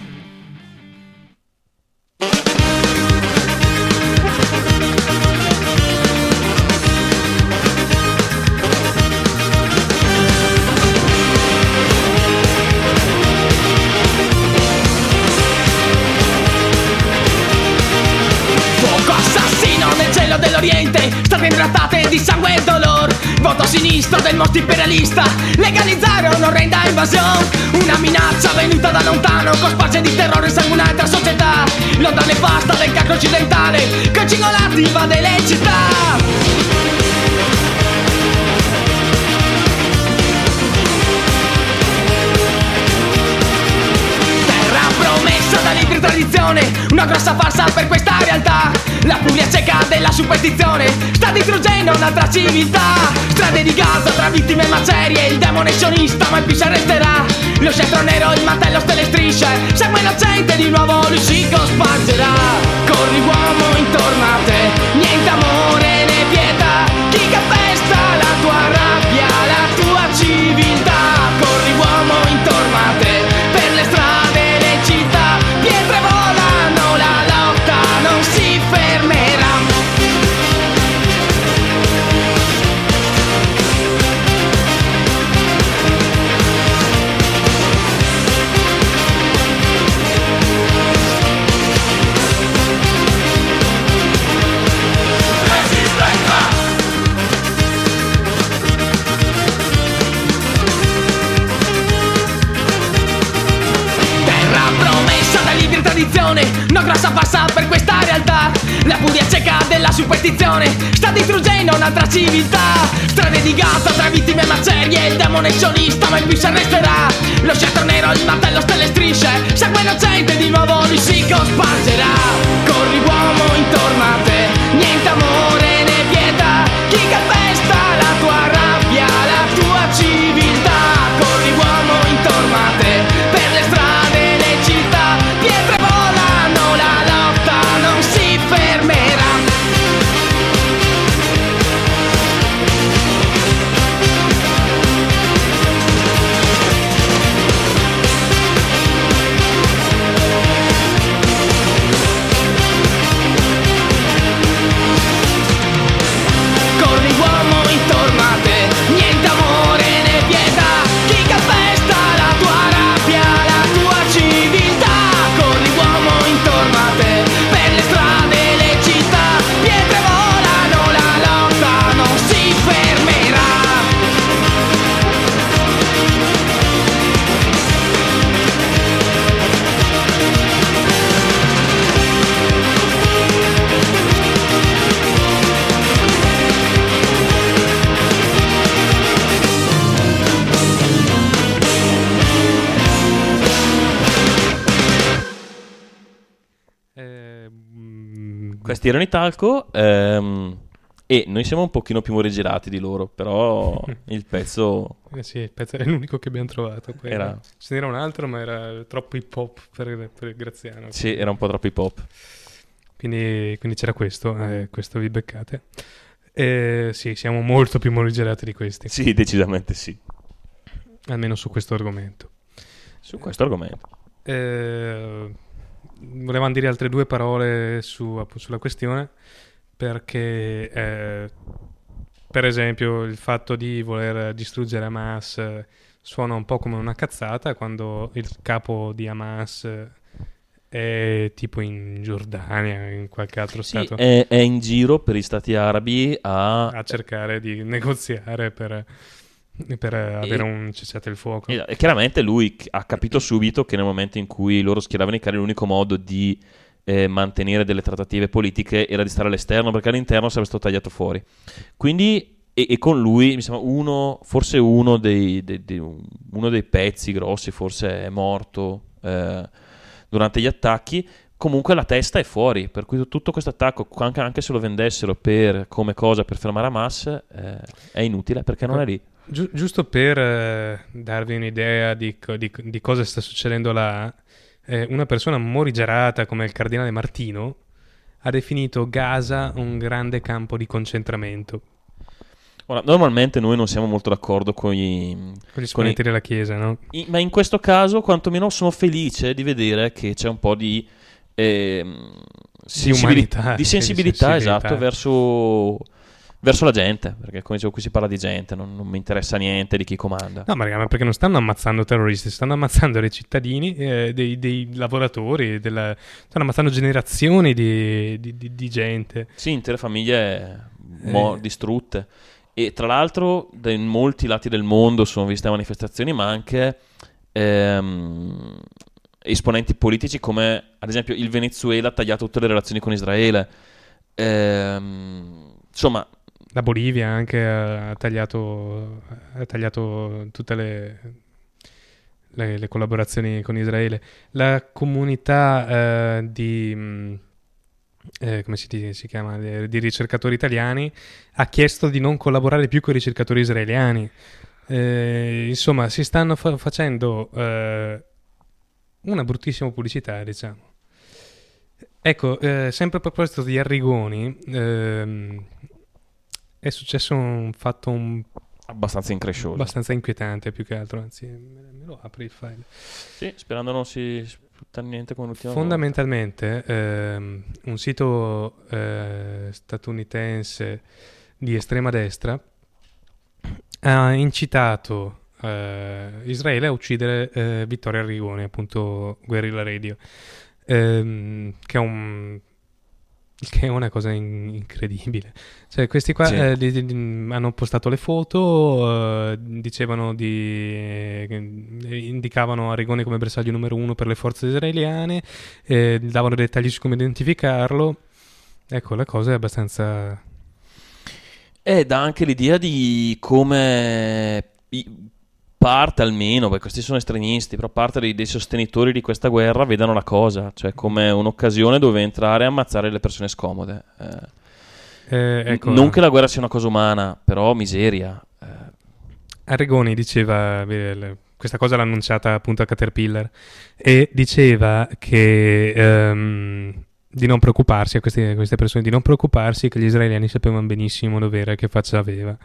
Voto sinistro del mostro imperialista Legalizzare un'orrenda invasione Una minaccia venuta da lontano Cosparge di terrore la società. L'onda nefasta del cacco occidentale Che cingolati invade le città tradizione Una grossa farsa per questa realtà. La Puglia cieca della superstizione Sta distruggendo un'altra civiltà. Strade di Gaza tra vittime e macerie Il demone sionista mai più si arresterà. Lo scettro nero, il mantello stelle strisce Sangue innocente di nuovo lui si cospargerà. Corri uomo intorno a te Niente amore né pietà. Chi calpesta la tua rabbia grossa farsa per questa realtà. La furia cieca della superstizione Sta distruggendo un'altra civiltà. Strade di Gaza tra vittime e macerie Il demone sionista mai più si arresterà. Lo scettro nero, il mantello stelle strisce Sangue innocente di nuovo lui si cospargerà Corri uomo intorno Questi erano i Talco. ehm, e noi siamo un pochino più morigerati di loro, però il pezzo Eh sì, il pezzo è l'unico che abbiamo trovato. Era- Ce n'era un altro, ma era troppo hip hop per, per Graziano. sì, era un po' troppo hip hop. Quindi, quindi c'era questo, eh, questo vi beccate. Eh, sì, siamo molto più morigerati di questi, Sì, decisamente sì. almeno su questo argomento. Su questo argomento. Eh, volevamo dire altre due parole su- sulla questione perché eh, per esempio il fatto di voler distruggere Hamas eh, suona un po' come una cazzata quando il capo di Hamas eh, è tipo in Giordania in qualche altro Sì, stato. è, è in giro per gli stati arabi a... a cercare di negoziare per, per avere un cessate il fuoco E, e chiaramente lui ha capito subito che nel momento in cui loro schieravano i carri l'unico modo di eh, mantenere delle trattative politiche era di stare all'esterno perché all'interno sarebbe stato tagliato fuori. Quindi, e, e con lui, mi sembra uno, forse uno dei, dei- dei- uno dei pezzi grossi, forse è morto eh, durante gli attacchi. Comunque la testa è fuori, per cui tutto questo attacco, anche, anche se lo vendessero per, come cosa per fermare Hamas, eh, è inutile perché non è lì. Giu- giusto per eh, darvi un'idea di, co- di- di cosa sta succedendo là, eh, una persona morigerata come il cardinale Martino ha definito Gaza un grande campo di concentramento. Ora, normalmente noi non siamo molto d'accordo con i, Con gli esponenti della Chiesa, no? I- ma in questo caso, quantomeno, sono felice di vedere che c'è un po' di, ehm, sensibili- umanità, di sensibilità, di sensibilità. esatto, verso, verso la gente. Perché, come dicevo, qui si parla di gente, non, non mi interessa niente di chi comanda. No, ma raga, ma perché non stanno ammazzando terroristi, stanno ammazzando dei cittadini, eh, dei, dei lavoratori, della- stanno ammazzando generazioni di, di- di- di gente. Sì, intere famiglie mo- Eh. distrutte. E tra l'altro, da in molti lati del mondo sono viste manifestazioni, ma anche ehm, esponenti politici come, ad esempio, il Venezuela ha tagliato tutte le relazioni con Israele. Ehm, insomma, La Bolivia anche ha tagliato, ha tagliato tutte le, le- le collaborazioni con Israele. La comunità eh, di, mh, eh, si, si chiama, di ricercatori italiani ha chiesto di non collaborare più con i ricercatori israeliani. Eh, insomma, si stanno fa- facendo eh, una bruttissima pubblicità, diciamo. Ecco, eh, sempre a proposito di Arrigoni, ehm, è successo un fatto un- abbastanza increscioso. abbastanza inquietante più che altro, anzi me, me lo apri il file. Sì, sperando non si sputta niente come l'ultima. Fondamentalmente ehm, un sito eh, statunitense di estrema destra ha incitato eh, Israele a uccidere eh, Vittorio Arrigoni, appunto Guerrilla Radio, ehm, che è un che è una cosa in- incredibile. Cioè, questi qua Sì. eh, di- di- di- hanno postato le foto, eh, dicevano di. eh, indicavano Arrigoni come bersaglio numero uno per le forze israeliane, eh, davano dettagli su come identificarlo. Ecco, la cosa è abbastanza. E dà anche l'idea di come parte almeno, perché questi sono estremisti, però parte dei, dei sostenitori di questa guerra vedano la cosa, cioè come un'occasione dove entrare e ammazzare le persone scomode. Eh, Eh, ecco, Non che la guerra sia una cosa umana, però miseria. Eh, Arrigoni diceva, le- questa cosa l'ha annunciata appunto a Caterpillar, e diceva che ehm, di non preoccuparsi a queste, a queste persone, di non preoccuparsi che gli israeliani sapevano benissimo dovere che faccia aveva.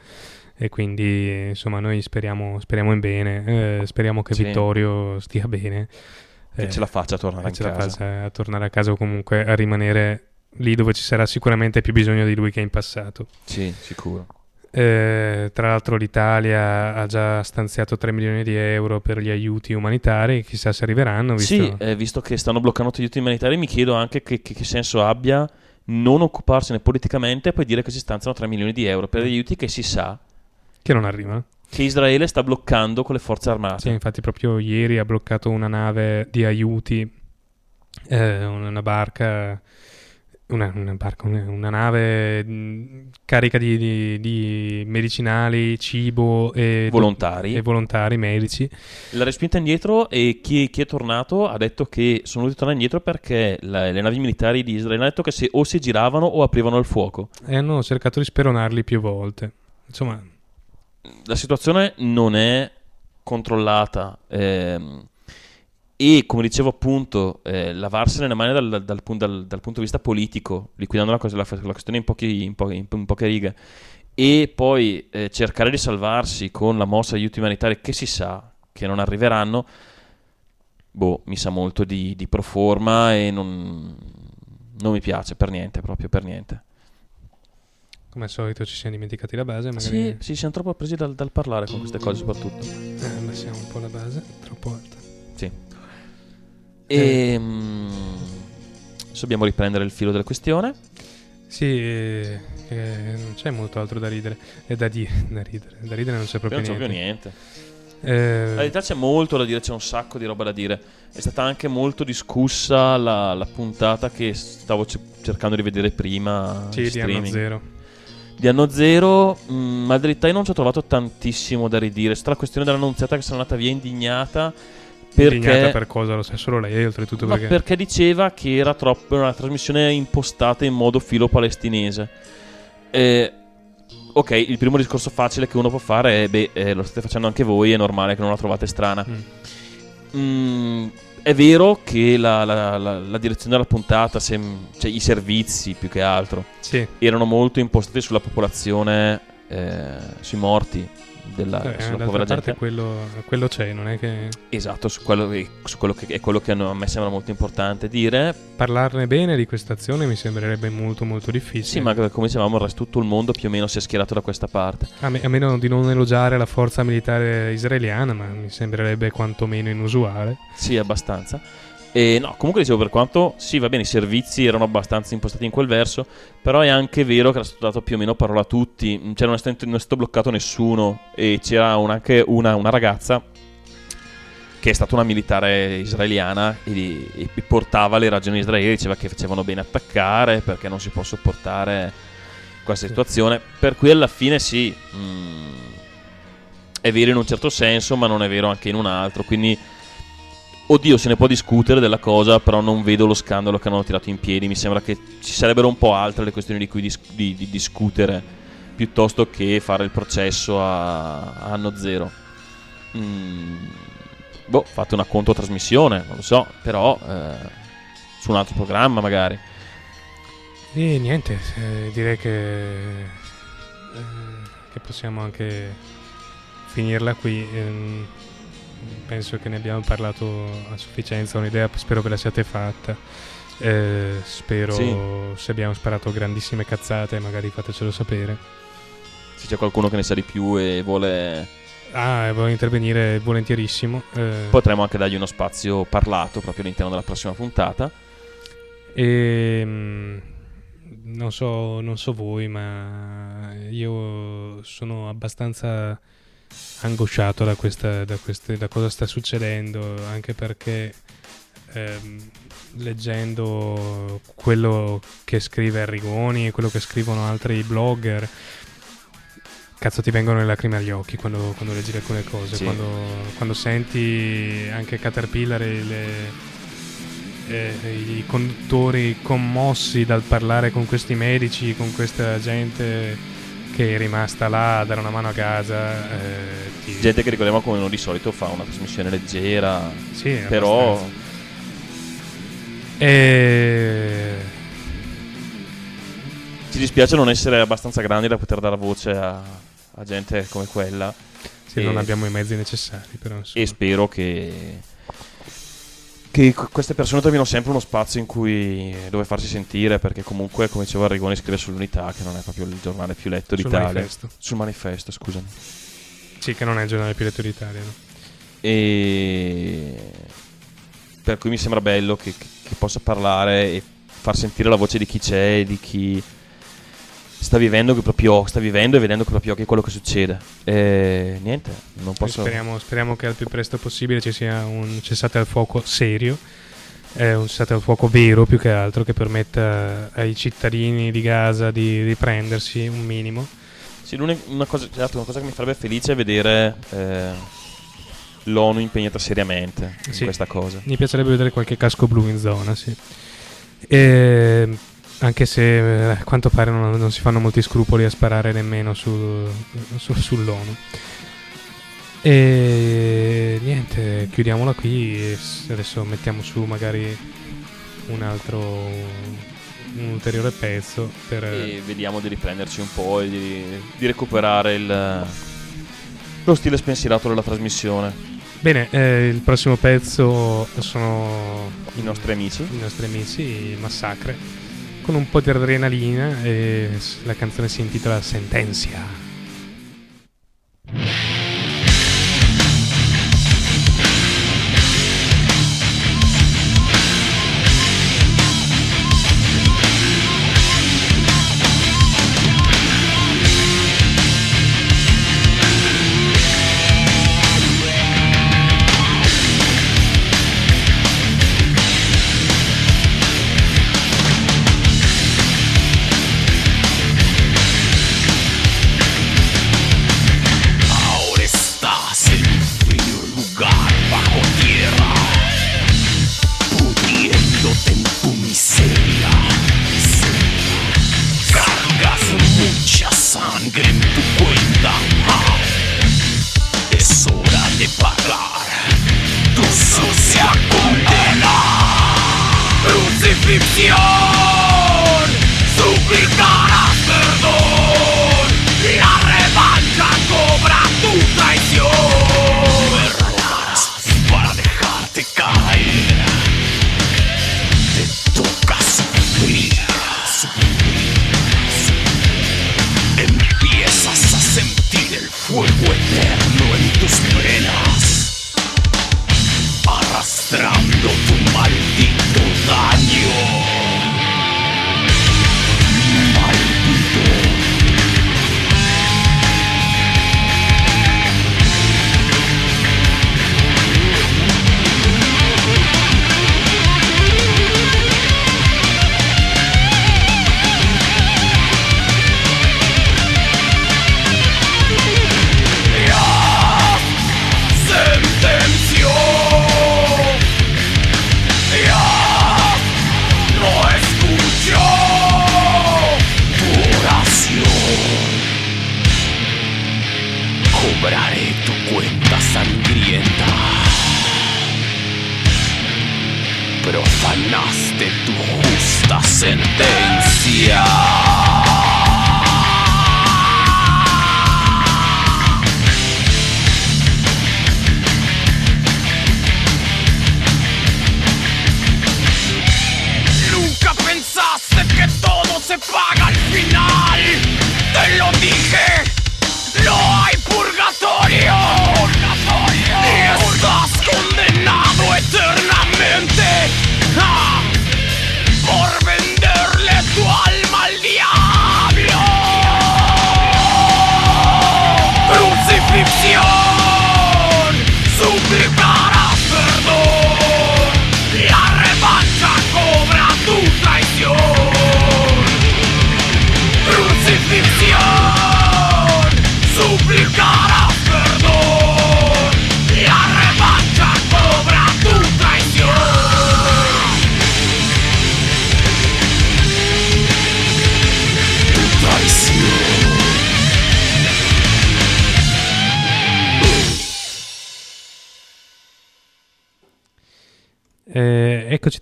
E quindi insomma noi speriamo, speriamo in bene, eh, speriamo che Sì. Vittorio stia bene. che eh, ce la faccia a tornare che in ce la casa. faccia a tornare a casa o comunque a rimanere lì dove ci sarà sicuramente più bisogno di lui che in passato. Sì, sicuro. Eh, tra l'altro l'Italia ha già stanziato 3 milioni di euro per gli aiuti umanitari, chissà se arriveranno. Visto... Sì, eh, visto che stanno bloccando tutti gli aiuti umanitari, mi chiedo anche che, che- che senso abbia non occuparsene politicamente e poi dire che si stanziano 3 milioni di euro per degli aiuti che si sa Che non arrivano. che Israele sta bloccando con le forze armate. Sì, infatti proprio ieri ha bloccato una nave di aiuti, eh, una barca una, una barca, una, una nave carica di, di- di medicinali, cibo e Volontari. e volontari medici. L'ha respinta indietro e chi, chi è tornato ha detto che sono dovuti tornare indietro perché la- le navi militari di Israele hanno detto che se o si giravano o aprivano il fuoco. E hanno cercato di speronarli più volte. Insomma, La situazione non è controllata ehm, e come dicevo appunto eh, lavarsene le mani dal, dal dal- dal punto di vista politico, liquidando la, cosa- la- la questione in, pochi- in po- in po- in poche righe e poi eh, cercare di salvarsi con la mossa di aiuti umanitari che si sa che non arriveranno, boh, mi sa molto di, di pro forma e non, non mi piace per niente, proprio per niente. Come al solito ci siamo dimenticati la base. Sì, Magari sì, siamo troppo presi dal, dal parlare con queste cose soprattutto. eh, abbassiamo un po' la base, troppo alta. Sì. E mm, adesso dobbiamo riprendere il filo della questione. Sì, eh, eh, non c'è molto altro da ridere. E da, di- da ridere. Da ridere non c'è proprio non c'è niente. niente. La Eh, verità c'è molto da dire, c'è un sacco di roba da dire. È stata anche molto discussa la, la puntata che stavo ce- cercando di vedere prima. sì, di anno zero. Di anno zero, mm, ma in verità io non ci ho trovato tantissimo da ridire. È stata la questione dell'annunziata che sono andata via indignata. Perché, Indignata per cosa lo sa solo lei, oltretutto ma perché... perché diceva che era troppo una trasmissione impostata in modo filo palestinese. Eh, ok, il primo discorso facile che uno può fare è: beh, eh, lo state facendo anche voi, è normale che non la trovate strana. Mm. Mm, è vero che la, la- la- la direzione della puntata, sem- cioè i servizi più che altro, Sì, erano molto impostati sulla popolazione, eh, sui morti. Della, eh, sulla povera parte gente. quello, quello c'è, non è che Esatto, su quello, che- su quello che è quello che a me sembra molto importante dire. parlarne bene di questa azione mi sembrerebbe molto molto difficile. Sì, ma come dicevamo, il resto tutto il mondo più o meno si è schierato da questa parte. A, me- a meno di non elogiare la forza militare israeliana, ma mi sembrerebbe quantomeno inusuale. Sì, abbastanza. E no, comunque dicevo, per quanto sì, va bene, i servizi erano abbastanza impostati in quel verso, però è anche vero che era stato dato più o meno parola a tutti. Cioè, non è stato, non è stato bloccato nessuno. E c'era un- anche una, una ragazza che è stata una militare israeliana e, e portava le ragioni israeliane, diceva che facevano bene attaccare perché non si può sopportare questa situazione. Per cui alla fine sì, mm, è vero in un certo senso, ma non è vero anche in un altro. Quindi, oddio, se ne può discutere della cosa, però non vedo lo scandalo che hanno tirato in piedi. Mi sembra che ci sarebbero un po' altre le questioni di cui dis- di, di discutere piuttosto che fare il processo a, a anno zero. Mm, boh, fate una controtrasmissione, non lo so, però eh, su un altro programma magari. E niente, eh, direi che, eh, che possiamo anche finirla qui. Ehm, penso che ne abbiamo parlato a sufficienza, un'idea spero ve la siate fatta. Eh, spero Sì. se abbiamo sparato grandissime cazzate, magari fatecelo sapere. Se c'è qualcuno che ne sa di più e vuole, Ah, voglio intervenire volentierissimo. eh, potremmo anche dargli uno spazio parlato proprio all'interno della prossima puntata. E mm, non so, non so voi, ma io sono abbastanza angosciato da, questa, da, queste, da cosa sta succedendo, anche perché ehm, leggendo quello che scrive Arrigoni e quello che scrivono altri blogger, cazzo ti vengono le lacrime agli occhi quando, quando leggi alcune cose, Sì. quando, quando senti anche Caterpillar e le eh, i conduttori commossi dal parlare con questi medici, con questa gente che è rimasta là a dare una mano a Gaza. eh, ti- Gente che ricordiamo come non di solito fa una trasmissione leggera, sì, però abbastanza. E... ci dispiace non essere abbastanza grandi da poter dare voce a, a gente come quella. sì, E- non abbiamo i mezzi necessari, però insomma. E spero che, che que- queste persone trovino sempre uno spazio in cui dove farsi sentire, perché comunque, come diceva Arrigoni, scrive sull'Unità, che non è proprio il giornale più letto Sul d'Italia. manifesto. Sul manifesto, scusami. Sì, che non è il giornale più letto d'Italia. no? E per cui mi sembra bello che, che possa parlare e far sentire la voce di chi c'è e di chi sta vivendo, che proprio, sta vivendo e vedendo con i propri occhi quello che succede. E niente, non posso. Speriamo, speriamo che al più presto possibile ci sia un cessate al fuoco serio È un cessate al fuoco vero più che altro che permetta ai cittadini di Gaza di riprendersi un minimo. Sì, l'unica- una cosa, certo, una cosa che mi farebbe felice è vedere eh, l'ONU impegnata seriamente Sì. in questa cosa. Mi piacerebbe vedere qualche casco blu in zona, sì. E, anche se eh, a quanto pare non, non si fanno molti scrupoli a sparare nemmeno sul- su- sull'ONU. E niente, chiudiamola qui. Adesso mettiamo su magari un altro, un ulteriore pezzo per... E vediamo di riprenderci un po' e di, di recuperare il, lo stile spensierato della trasmissione. Bene, eh, il prossimo pezzo sono I nostri amici. i nostri amici, Massacre, con un po' di adrenalina e la canzone si intitola Sentencia.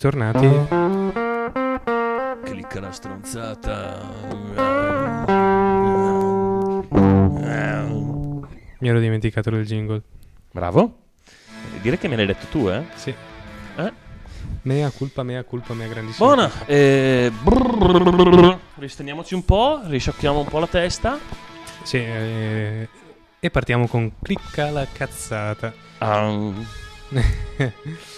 Eh, eccoci tornati. Clicca la stronzata. Mi ero dimenticato del jingle. Bravo. Direi che me l'hai detto tu, eh? Sì. Eh? Mea culpa, mea culpa, mea grandissima. Buona. Eh, brrrr. ristendiamoci un po', risciocchiamo un po' la testa. Sì, eh, e partiamo con clicca la cazzata. Ah,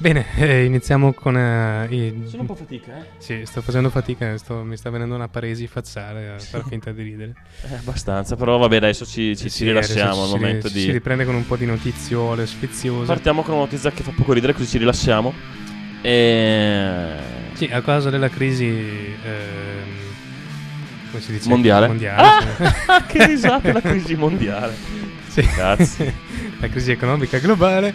Bene, eh, iniziamo con eh, i- Sono un po' fatica, eh? Sì, sto facendo fatica, sto- mi sta venendo una paresi facciale a far finta di ridere. Eh, abbastanza, però vabbè, adesso ci, ci, ci Sì, rilassiamo adesso al ci- momento ci di... Si riprende con un po' di notiziole sfiziose. Partiamo con una notizia che fa poco ridere, così ci rilassiamo. E... Sì, a causa della crisi... ehm, come si dice? Mondiale. Mondiale, Ah, che risata la crisi mondiale. Sì. La crisi economica globale,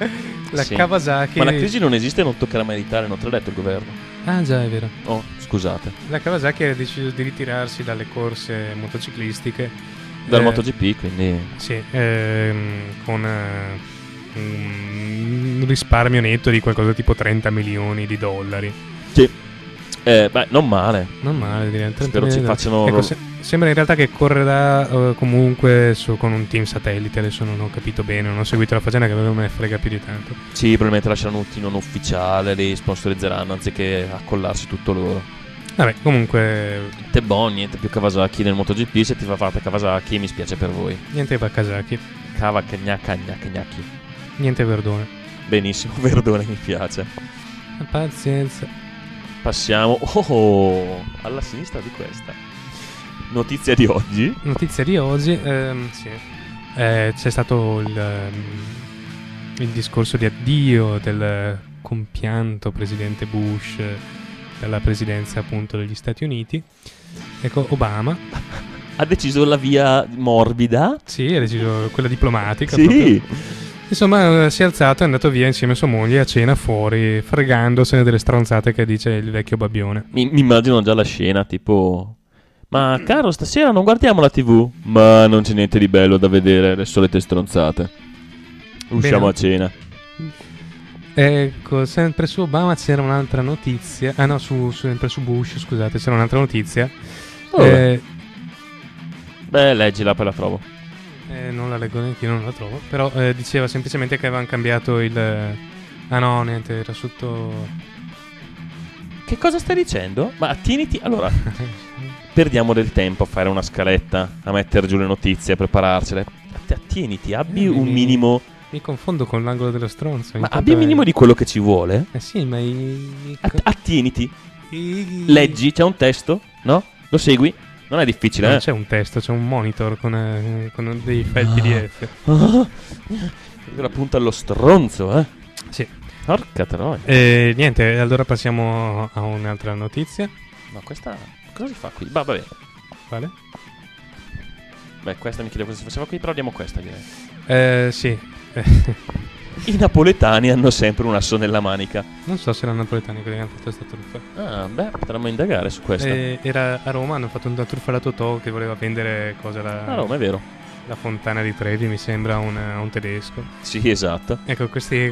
la Sì. Kawasaki... Ma la crisi non esiste e non toccherà mai l'Italia, non te l'ha detto il governo. Ah già, è vero. Oh, scusate. La Kawasaki ha deciso di ritirarsi dalle corse motociclistiche. Dal Eh, MotoGP, quindi... Sì, ehm, con eh, un risparmio netto di qualcosa tipo 30 milioni di dollari. Sì. Eh, beh, non male. Non male, direi. 30 Spero ci facciano... Ecco, se- sembra in realtà che correrà eh, comunque su- con un team satellite. Adesso non ho capito bene, non ho seguito la faccenda che non me ne frega più di tanto. Sì, probabilmente lasceranno un team non ufficiale, li sponsorizzeranno anziché accollarsi tutto loro. Vabbè, comunque, Te bon, niente più Kawasaki nel MotoGP, se ti fa fate Kawasaki mi spiace per voi. niente Wakasaki, Cava gnacca gnacca gnacchi. niente Verdone. Benissimo, Verdone mi piace. Pazienza. Passiamo oh, oh, alla sinistra di questa. Notizia di oggi. Notizia di oggi, ehm, sì. Eh, c'è stato il, ehm, il discorso di addio del compianto presidente Bush dalla presidenza appunto degli Stati Uniti. Ecco, Obama, Ha deciso la via morbida. sì, ha deciso quella diplomatica. Sì. proprio. Insomma, eh, si è alzato e è andato via insieme a sua moglie a cena fuori, fregandosene delle stronzate che dice il vecchio babbione. Mi, mi immagino già la scena, tipo... Ma caro, stasera non guardiamo la tv? Ma non c'è niente di bello da vedere, le solite stronzate. Usciamo Bene. a cena. Ecco, sempre su Obama c'era un'altra notizia. Ah no, su, sempre su Bush, scusate, c'era un'altra notizia. Oh. Eh, Beh, leggila, poi la trovo. Eh, non la leggo neanche non la trovo. Però eh, diceva semplicemente che avevano cambiato il. Ah no, niente, era sotto. Che cosa stai dicendo? Ma attieniti... Allora, perdiamo del tempo a fare una scaletta, a mettere giù le notizie, a prepararcele. Att- Attieniti, abbi Eh, un mi- minimo... Mi confondo con l'angolo dello stronzo. Ma abbi un minimo di quello che ci vuole. Eh sì, ma i. Att- attieniti, i- leggi, c'è un testo, no? Lo segui? Non è difficile, Non eh? c'è un testo, c'è un monitor con, eh, con dei file Ah. PDF. Ah, la punta allo stronzo, eh? Sì. Porca troia. E niente, allora passiamo a un'altra notizia. Ma questa... Cosa si fa qui? Bah, vabbè. Quale? Beh, questa mi chiedevo cosa si faceva qui, però diamo questa, direi. Eh, sì. I napoletani hanno sempre un asso nella manica. non so se erano napoletani quelli che hanno fatto questa truffa. Ah, beh, potremmo indagare su questa. Eh, era a Roma, hanno fatto una truffa alla Totò che voleva vendere cosa la, Ah, no, ma è vero. la fontana di Trevi, mi sembra, a un, a un tedesco. Sì, esatto. Ecco, questi,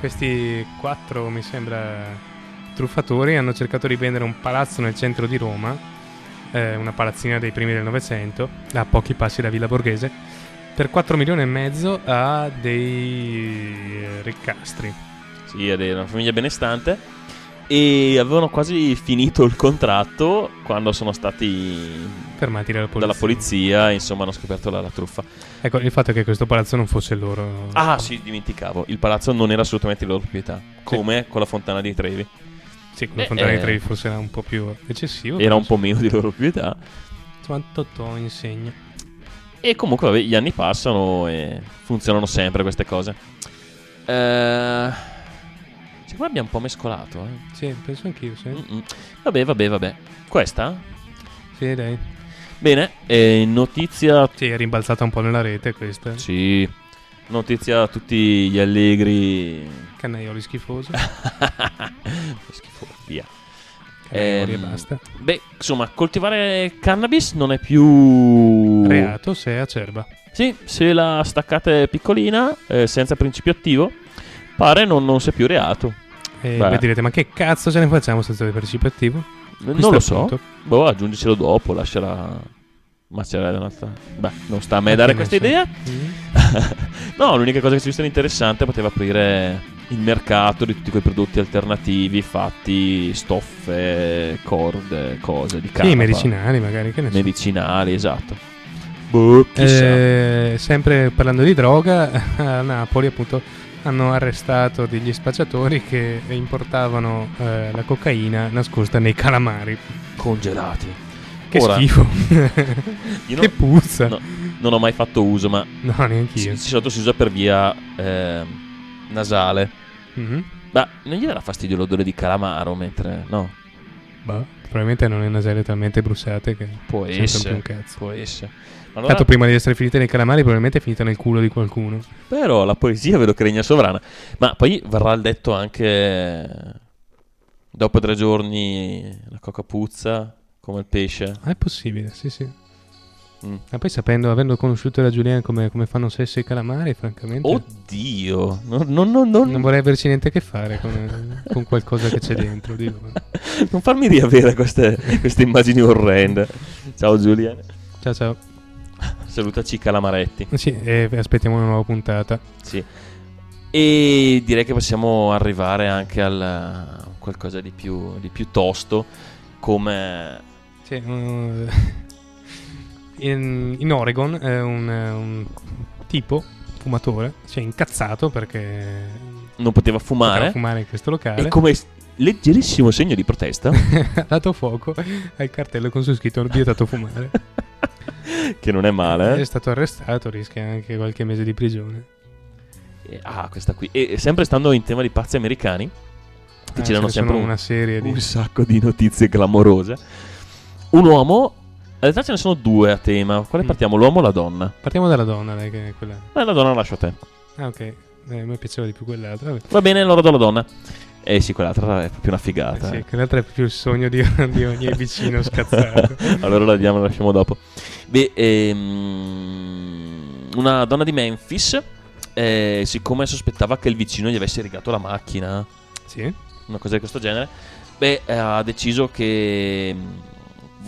questi quattro, mi sembra, truffatori hanno cercato di vendere un palazzo nel centro di Roma, eh, una palazzina dei primi del Novecento, a pochi passi da Villa Borghese, per 4 milioni e mezzo a dei eh, riccastri. Sì, era una famiglia benestante. E avevano quasi finito il contratto quando sono stati Fermati dalla polizia. dalla polizia. Insomma, hanno scoperto la, la truffa. Ecco, il fatto è che questo palazzo non fosse loro. Ah, sì, dimenticavo. Il palazzo non era assolutamente di loro proprietà. Come con la fontana di Trevi. Sì, con la Eh, fontana eh. di Trevi forse era un po' più eccessivo. Era un po' meno di loro proprietà. Insomma, Totò insegna. E comunque, vabbè, gli anni passano e funzionano sempre queste cose. Eh. Secondo me abbiamo un po' mescolato, eh. Sì, penso anch'io, sì. Mm-mm. Vabbè, vabbè, vabbè. Questa? Sì, dai. Bene, e notizia. Sì, è rimbalzata un po' nella rete questa. Sì, notizia a tutti gli allegri. Cannaioli schifosi. Schifo, via. E Ehm, basta. Beh, insomma, coltivare cannabis non è più. Reato se è acerba. Sì, se la staccate piccolina, eh, senza principio attivo, pare non, non sia più reato. E Beh. voi direte, ma che cazzo ce ne facciamo senza il principio attivo? non Questo lo è so. appunto. Boh, aggiungicelo dopo, lasciala. Macerare un'altra. Beh, non sta a me dare questa idea. Mm. no, l'unica cosa che ci visto interessante poteva aprire il mercato di tutti quei prodotti alternativi fatti stoffe, corde, cose di canapa. Sì, medicinali magari, che ne so. Medicinali, esatto. Boh, chissà. Eh, sempre parlando di droga, a Napoli appunto hanno arrestato degli spacciatori che importavano eh, la cocaina nascosta nei calamari. Congelati. Che Ora, schifo. io che non- puzza. no, non ho mai fatto uso, ma No, neanche io. si, si sotto si usa per via ehm, nasale. Mhm. Ma non gli darà fastidio l'odore di calamaro mentre... No, Bah, probabilmente non è nasale talmente bruciate che può essere. un cazzo. Può essere. Ma allora- Tanto prima di essere finite nei calamari probabilmente è finita nel culo di qualcuno. Però la poesia vedo che regna sovrana. Ma poi verrà il detto anche dopo tre giorni la coca puzza come il pesce. Ah, è possibile, sì sì. Mm. Ma poi sapendo, avendo conosciuto la Giuliana come, come fanno sesso i calamari, francamente... Oddio, non, non- non- non- Non vorrei averci niente a che fare con, con qualcosa che c'è dentro non farmi riavere queste, queste immagini orrende. Ciao Giulia, Ciao ciao. salutaci calamaretti. Sì, e aspettiamo una nuova puntata. Sì. E direi che possiamo arrivare anche a qualcosa di più, di più tosto come... Sì, uh, in, in Oregon è un, un tipo fumatore si è incazzato perché non poteva poteva fumare fumare in questo locale. e come leggerissimo segno di protesta ha dato fuoco al cartello con su scritto vietato fumare. che non è male. È eh. stato arrestato, rischia anche qualche mese di prigione. E- ah, questa qui. E sempre stando in tema di pazzi americani, che Ah, ci danno sempre un, una serie di... un sacco di notizie clamorose. Un uomo, in realtà ce ne sono due a tema. Quale Mm. partiamo, l'uomo o la donna? Partiamo dalla donna, dai, che è quella... Eh, la donna la lascio a te. Ah, ok. Eh, a me piaceva di più quell'altra. Vabbè. Va bene, allora do la donna. Eh sì, quell'altra è proprio una Eh figata. sì, eh. quell'altra è proprio il sogno di, di ogni vicino scazzato. allora la diamo, la lasciamo dopo. Beh, ehm, una donna di Memphis, eh, siccome sospettava che il vicino gli avesse rigato la macchina, Sì? una cosa di questo genere, beh, eh, ha deciso che...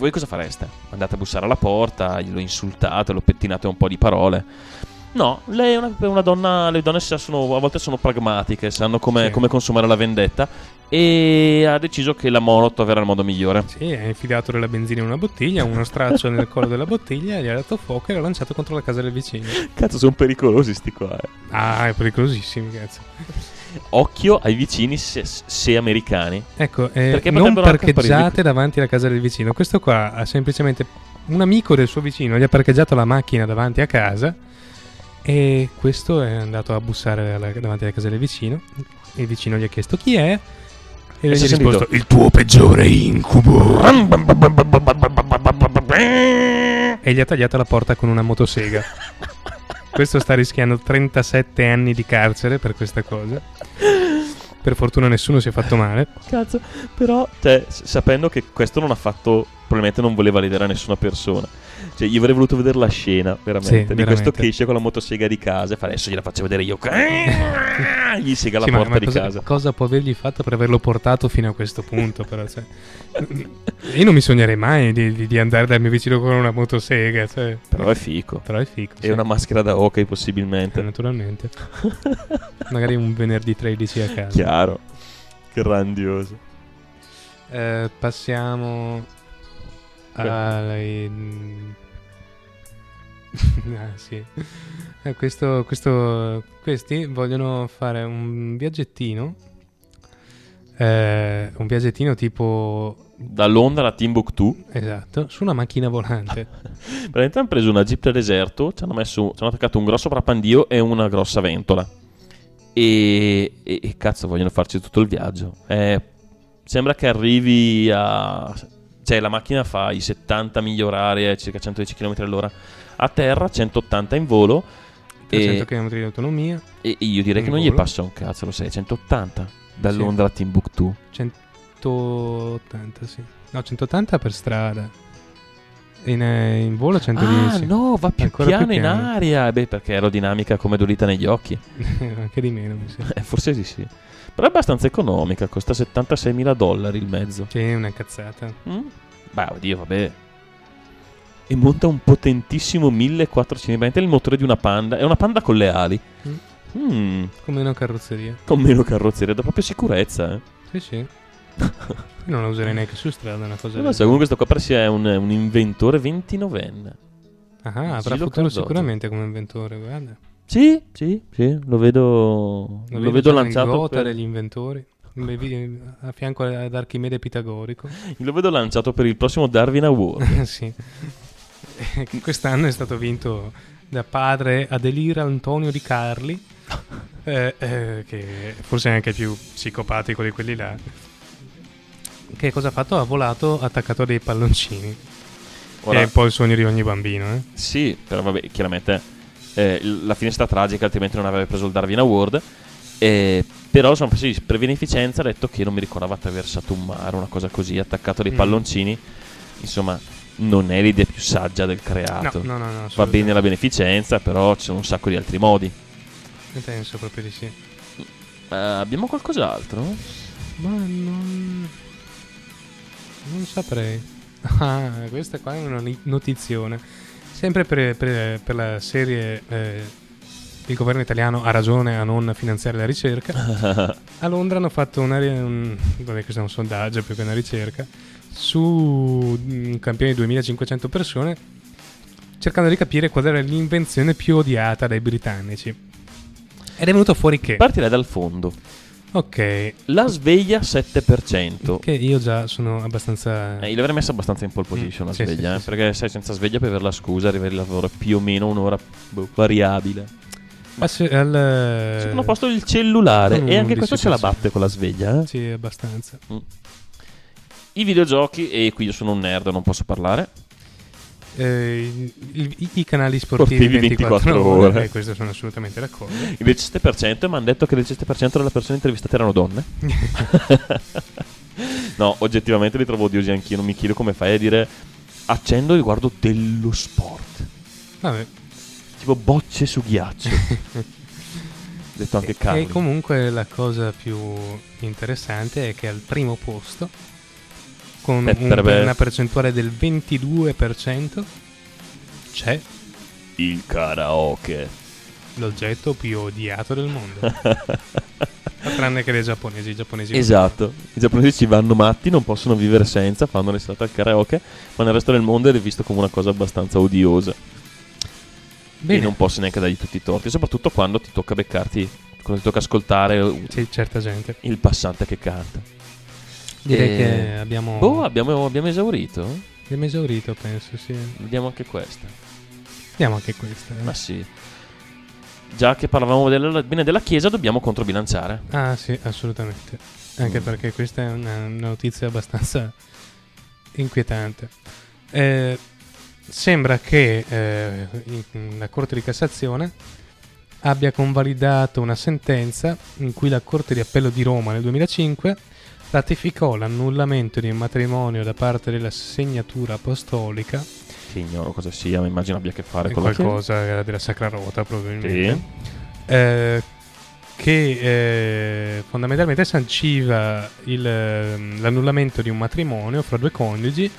Voi cosa fareste? Andate a bussare alla porta, glielo insultate, lo pettinate un po' di parole. No, lei è una, una donna. Le donne sono- a volte sono pragmatiche, sanno come, Sì. come consumare la vendetta. E ha deciso che la Molotov era il modo migliore. Sì, ha infilato della benzina in una bottiglia, uno straccio nel collo della bottiglia, gli ha dato fuoco e l'ha lanciato contro la casa del vicino. Cazzo, sono pericolosi sti qua. eh. Ah, è pericolosissimo, cazzo. Occhio ai vicini se, se americani. Ecco, eh, Perché non parcheggiate davanti alla casa del vicino. Questo qua ha semplicemente un amico del suo vicino, gli ha parcheggiato la macchina davanti a casa e questo è andato a bussare alla- davanti alla casa del vicino. Il vicino gli ha chiesto chi è e gli ha risposto sentito? il tuo peggiore incubo e gli ha tagliato la porta con una motosega. Questo sta rischiando 37 anni di carcere per questa cosa. Per fortuna nessuno si è fatto male. Cazzo, però, cioè, sapendo che questo non ha fatto, probabilmente non voleva vedere a nessuna persona. Cioè, io avrei voluto vedere la scena, veramente, Sì, di veramente. questo che esce con la motosega di casa e fa adesso gliela faccio vedere io. Gli sega la Sì, porta ma di cosa, casa. cosa può avergli fatto per averlo portato fino a questo punto? Però, cioè, io non mi sognerei mai di, di- di andare dal mio vicino con una motosega. Cioè, Però è fico. però è fico. E sì. una maschera da hockey, Eh, possibilmente. naturalmente. Magari un venerdì 13 a casa. Chiaro. Grandioso. Eh, passiamo ai... ah, sì. Eh, questo, questo- questi vogliono fare un viaggettino. eh, un viaggettino tipo... Da Londra a Timbuktu. Esatto, su una macchina volante. Praticamente hanno preso una jeep da deserto, ci hanno, messo, ci hanno attaccato un grosso parapandio e una grossa ventola. E, e- e cazzo, vogliono farci tutto il viaggio. Eh, sembra che arrivi a. Cioè, la macchina fa i 70 miglia orarie, circa 110 km all'ora a terra, 180 in volo. 300 E, km di autonomia. e io direi che non gli volo. passa un cazzo, lo sai, 180 da Sì. Londra a Timbuktu. 180, sì. No, 180 per strada. In, eh, in volo Ah, 110. no, va più Ancora più piano in piano. aria. Beh, perché aerodinamica come dolita negli occhi. Anche di meno, mi sembra. Eh, forse sì, sì. Però è abbastanza economica, costa 76.000 dollari il mezzo. Sì, è una cazzata. Mm? Beh, oddio, vabbè. E monta un potentissimo 1400. È il motore di una panda. È una panda con le ali. Mm, Come una carrozzeria. con meno carrozzeria, dà proprio sicurezza. Eh. Sì, sì. Io non la userei neanche su strada, una cosa Non del so, comunque sto qua per sé è un, un inventore 29enne. Ah, avrà futuro sicuramente come inventore, guarda. Sì, sì, sì, lo vedo, lo vedo già nel lanciato Gotha per, degli inventori. A fianco ad Archimede Pitagorico. lo vedo lanciato per il prossimo Darwin Award. sì. Eh, Quest'anno è stato vinto da padre Adelira Antonio Di Carli, eh, eh, che forse è anche più psicopatico di quelli là. Che cosa ha fatto? Ha volato attaccato a dei palloncini. Ora, Che è un po' il sogno di ogni bambino. Eh? Sì, però vabbè, chiaramente eh, la fine è stata tragica, altrimenti non avrebbe preso il Darwin Award. Eh, però sono sì, per beneficenza ha detto che non mi ricordava attraversato un mare, una cosa così, attaccato dei Mm. palloncini. Insomma, non è l'idea più saggia del creato. No, no, no, no. Va bene la beneficenza, però ci sono un sacco di altri modi. Penso proprio di sì. Eh, abbiamo qualcos'altro? Ma non. Non saprei. Ah, questa qua è una notizione. Sempre per, per- per la serie eh, Il governo italiano ha ragione a non finanziare la ricerca. A Londra hanno fatto una, un, è un sondaggio più che una ricerca su un campione di 2500 persone cercando di capire qual era l'invenzione più odiata dai britannici. Ed è venuto fuori che... Partirei dal fondo. Ok, La sveglia 7%. che io già sono abbastanza... Eh, io l'avrei messa abbastanza in pole position Mm, la sì, sveglia, sì, eh, sì, perché sai, senza sveglia puoi avere la scusa, arrivare al lavoro più o meno un'ora boh, variabile. Ma se- al, Secondo posto il cellulare, e anche questo ce la 11%. batte con la sveglia. eh. Sì, abbastanza. I videogiochi, e qui io sono un nerd, non posso parlare. Eh, i, i- i canali sportivi, Sportivi 24, 24 ore, ore. eh, questo sono assolutamente d'accordo. Il 17% mi hanno detto che il 17% delle persone intervistate erano donne. no, oggettivamente li trovo odiosi anch'io. Non mi chiedo come fai a dire accendo e guardo dello sport. Vabbè. Tipo bocce su ghiaccio. detto anche cavoli. E comunque la cosa più interessante è che al primo posto, con un- per una percentuale del 22%, c'è Il karaoke. l'oggetto più odiato del mondo. Tranne che dei giapponesi. I giapponesi Esatto, i giapponesi ci vanno matti, non possono vivere senza, fanno l'estate al karaoke, ma nel resto del mondo è visto come una cosa abbastanza odiosa. Bene. E non posso neanche dargli tutti i torti, soprattutto quando ti tocca beccarti, quando ti tocca ascoltare Sì, certa gente. il passante che canta. Direi Eh, che abbiamo, Boh, abbiamo, abbiamo esaurito? abbiamo esaurito, penso, sì. Vediamo anche questa. Vediamo anche questa. eh. Ma sì. Già che parlavamo della, bene della Chiesa, dobbiamo controbilanciare. Ah, sì, assolutamente. Anche Mm. perché questa è una, una notizia abbastanza inquietante. Eh, sembra che eh, la Corte di Cassazione abbia convalidato una sentenza in cui la Corte di Appello di Roma nel 2005 ratificò l'annullamento di un matrimonio da parte della segnatura apostolica. Che ignoro cosa sia, ma immagino abbia a che fare con qualcosa della Sacra Rota probabilmente. Sì. eh, che eh, fondamentalmente sanciva il, ehm, l'annullamento di un matrimonio fra due coniugi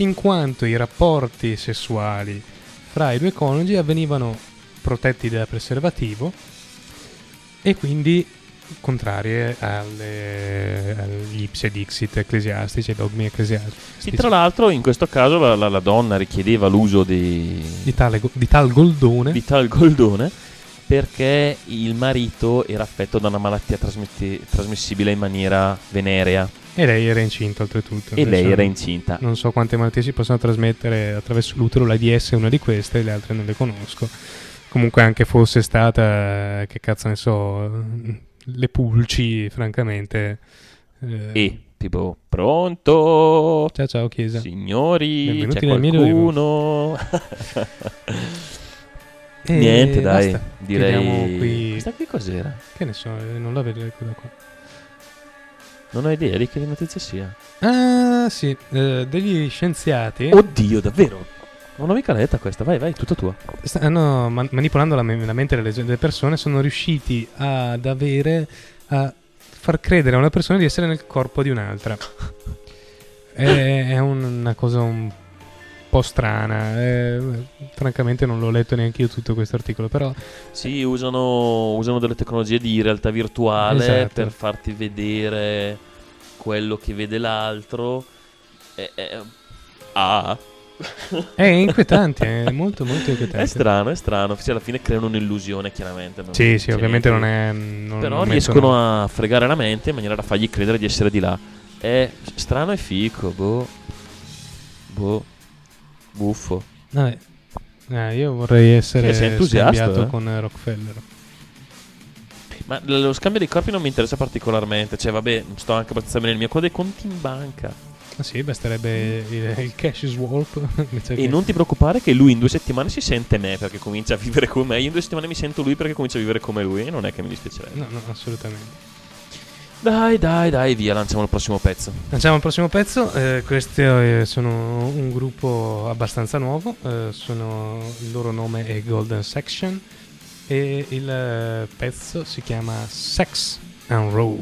in quanto i rapporti sessuali fra i due coniugi avvenivano protetti da preservativo e quindi contrarie alle, agli ipse dixit ecclesiastici, ai dogmi ecclesiastici. Sì, tra l'altro in questo caso la, la- la donna richiedeva l'uso di, di, tale, di tal goldone di tal goldone perché il marito era affetto da una malattia trasmetti- trasmissibile in maniera venerea e lei era incinta oltretutto. e lei era incinta. Non so quante malattie si possono trasmettere attraverso l'utero, l'AIDS è una di queste, le altre non le conosco. Comunque anche fosse stata, che cazzo ne so, le pulci, francamente. eh, E tipo, pronto? Ciao ciao Chiesa. Signori, Benvenuti c'è qualcuno? E Niente, dai, basta. direi... Qui. Questa qui cos'era? Che ne so, eh, non la vedo qui da qua. Non ho idea di che notizia sia. Ah, sì, eh, degli scienziati Oddio, davvero? Ho una mica letta questa, vai, vai, tutta tua. stanno man- manipolando la, me- la mente delle, delle persone, sono riusciti ad avere, a far credere a una persona di essere nel corpo di un'altra. è, è un- una cosa un po' strana. eh, francamente non l'ho letto neanche io tutto questo articolo, però Sì, usano, usano delle tecnologie di realtà virtuale Esatto. per farti vedere quello che vede l'altro. E- e- ah, È inquietante, è molto molto inquietante. È strano, è strano. Sì, alla fine creano un'illusione, chiaramente. non- Sì, sì, ovviamente niente. non è... non- Però non riescono mettono- a fregare la mente in maniera da fargli credere di essere di là. È strano e fico, boh. Boh. Buffo. Vabbè. Eh, io vorrei essere entusiasta, scambiato eh? con eh, Rockefeller. Ma lo scambio dei corpi non mi interessa particolarmente. Cioè, vabbè, sto anche abbastanza bene il mio codo dei conti in banca. Ah sì, basterebbe il, il cash swap. E che- non ti preoccupare che lui in due settimane si sente me perché comincia a vivere come me. Io in due settimane mi sento lui perché comincia a vivere come lui. E non è che mi dispiacerebbe. No, no, assolutamente. Dai, dai, dai, via, lanciamo il prossimo pezzo. Lanciamo il prossimo pezzo. eh, questi eh, sono un gruppo abbastanza nuovo. eh, sono- il loro nome è Golden Section. E il eh, pezzo si chiama Sex and Roll.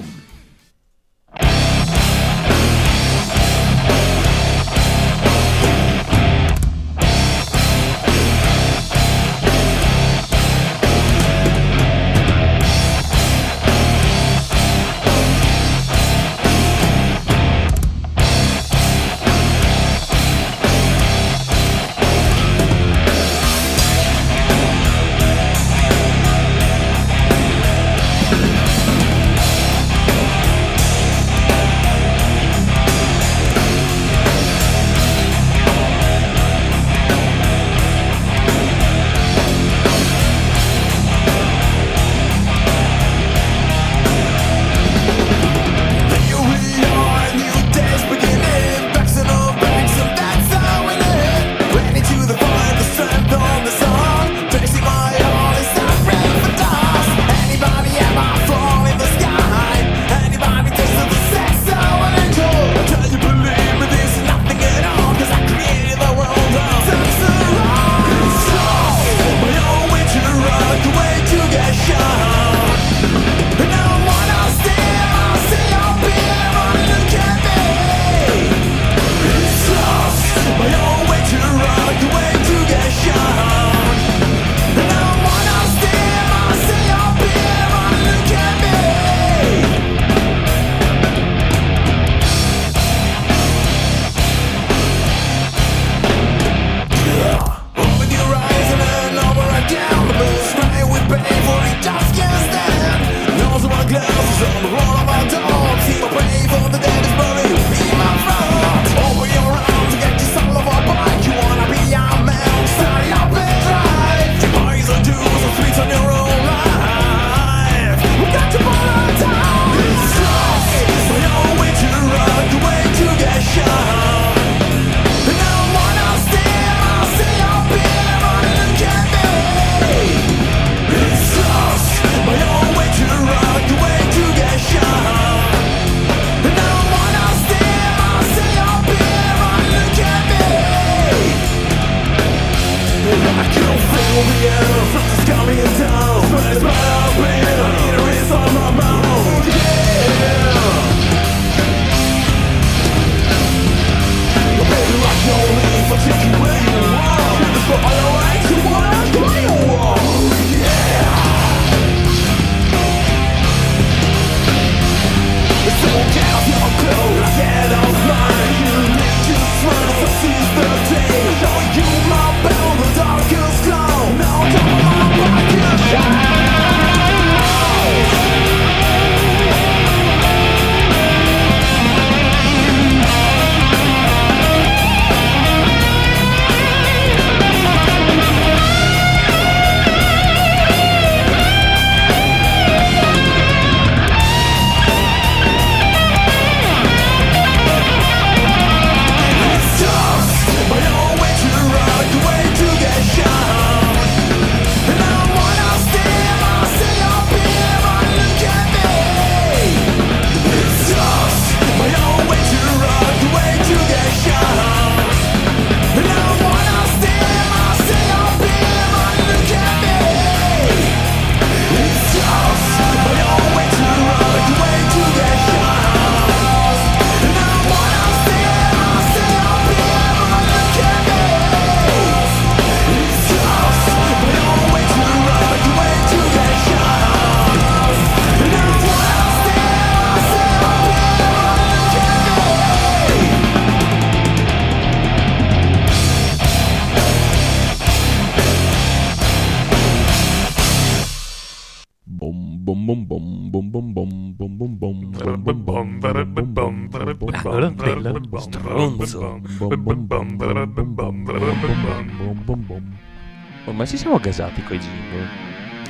Ormai ci siamo gasati coi jingle.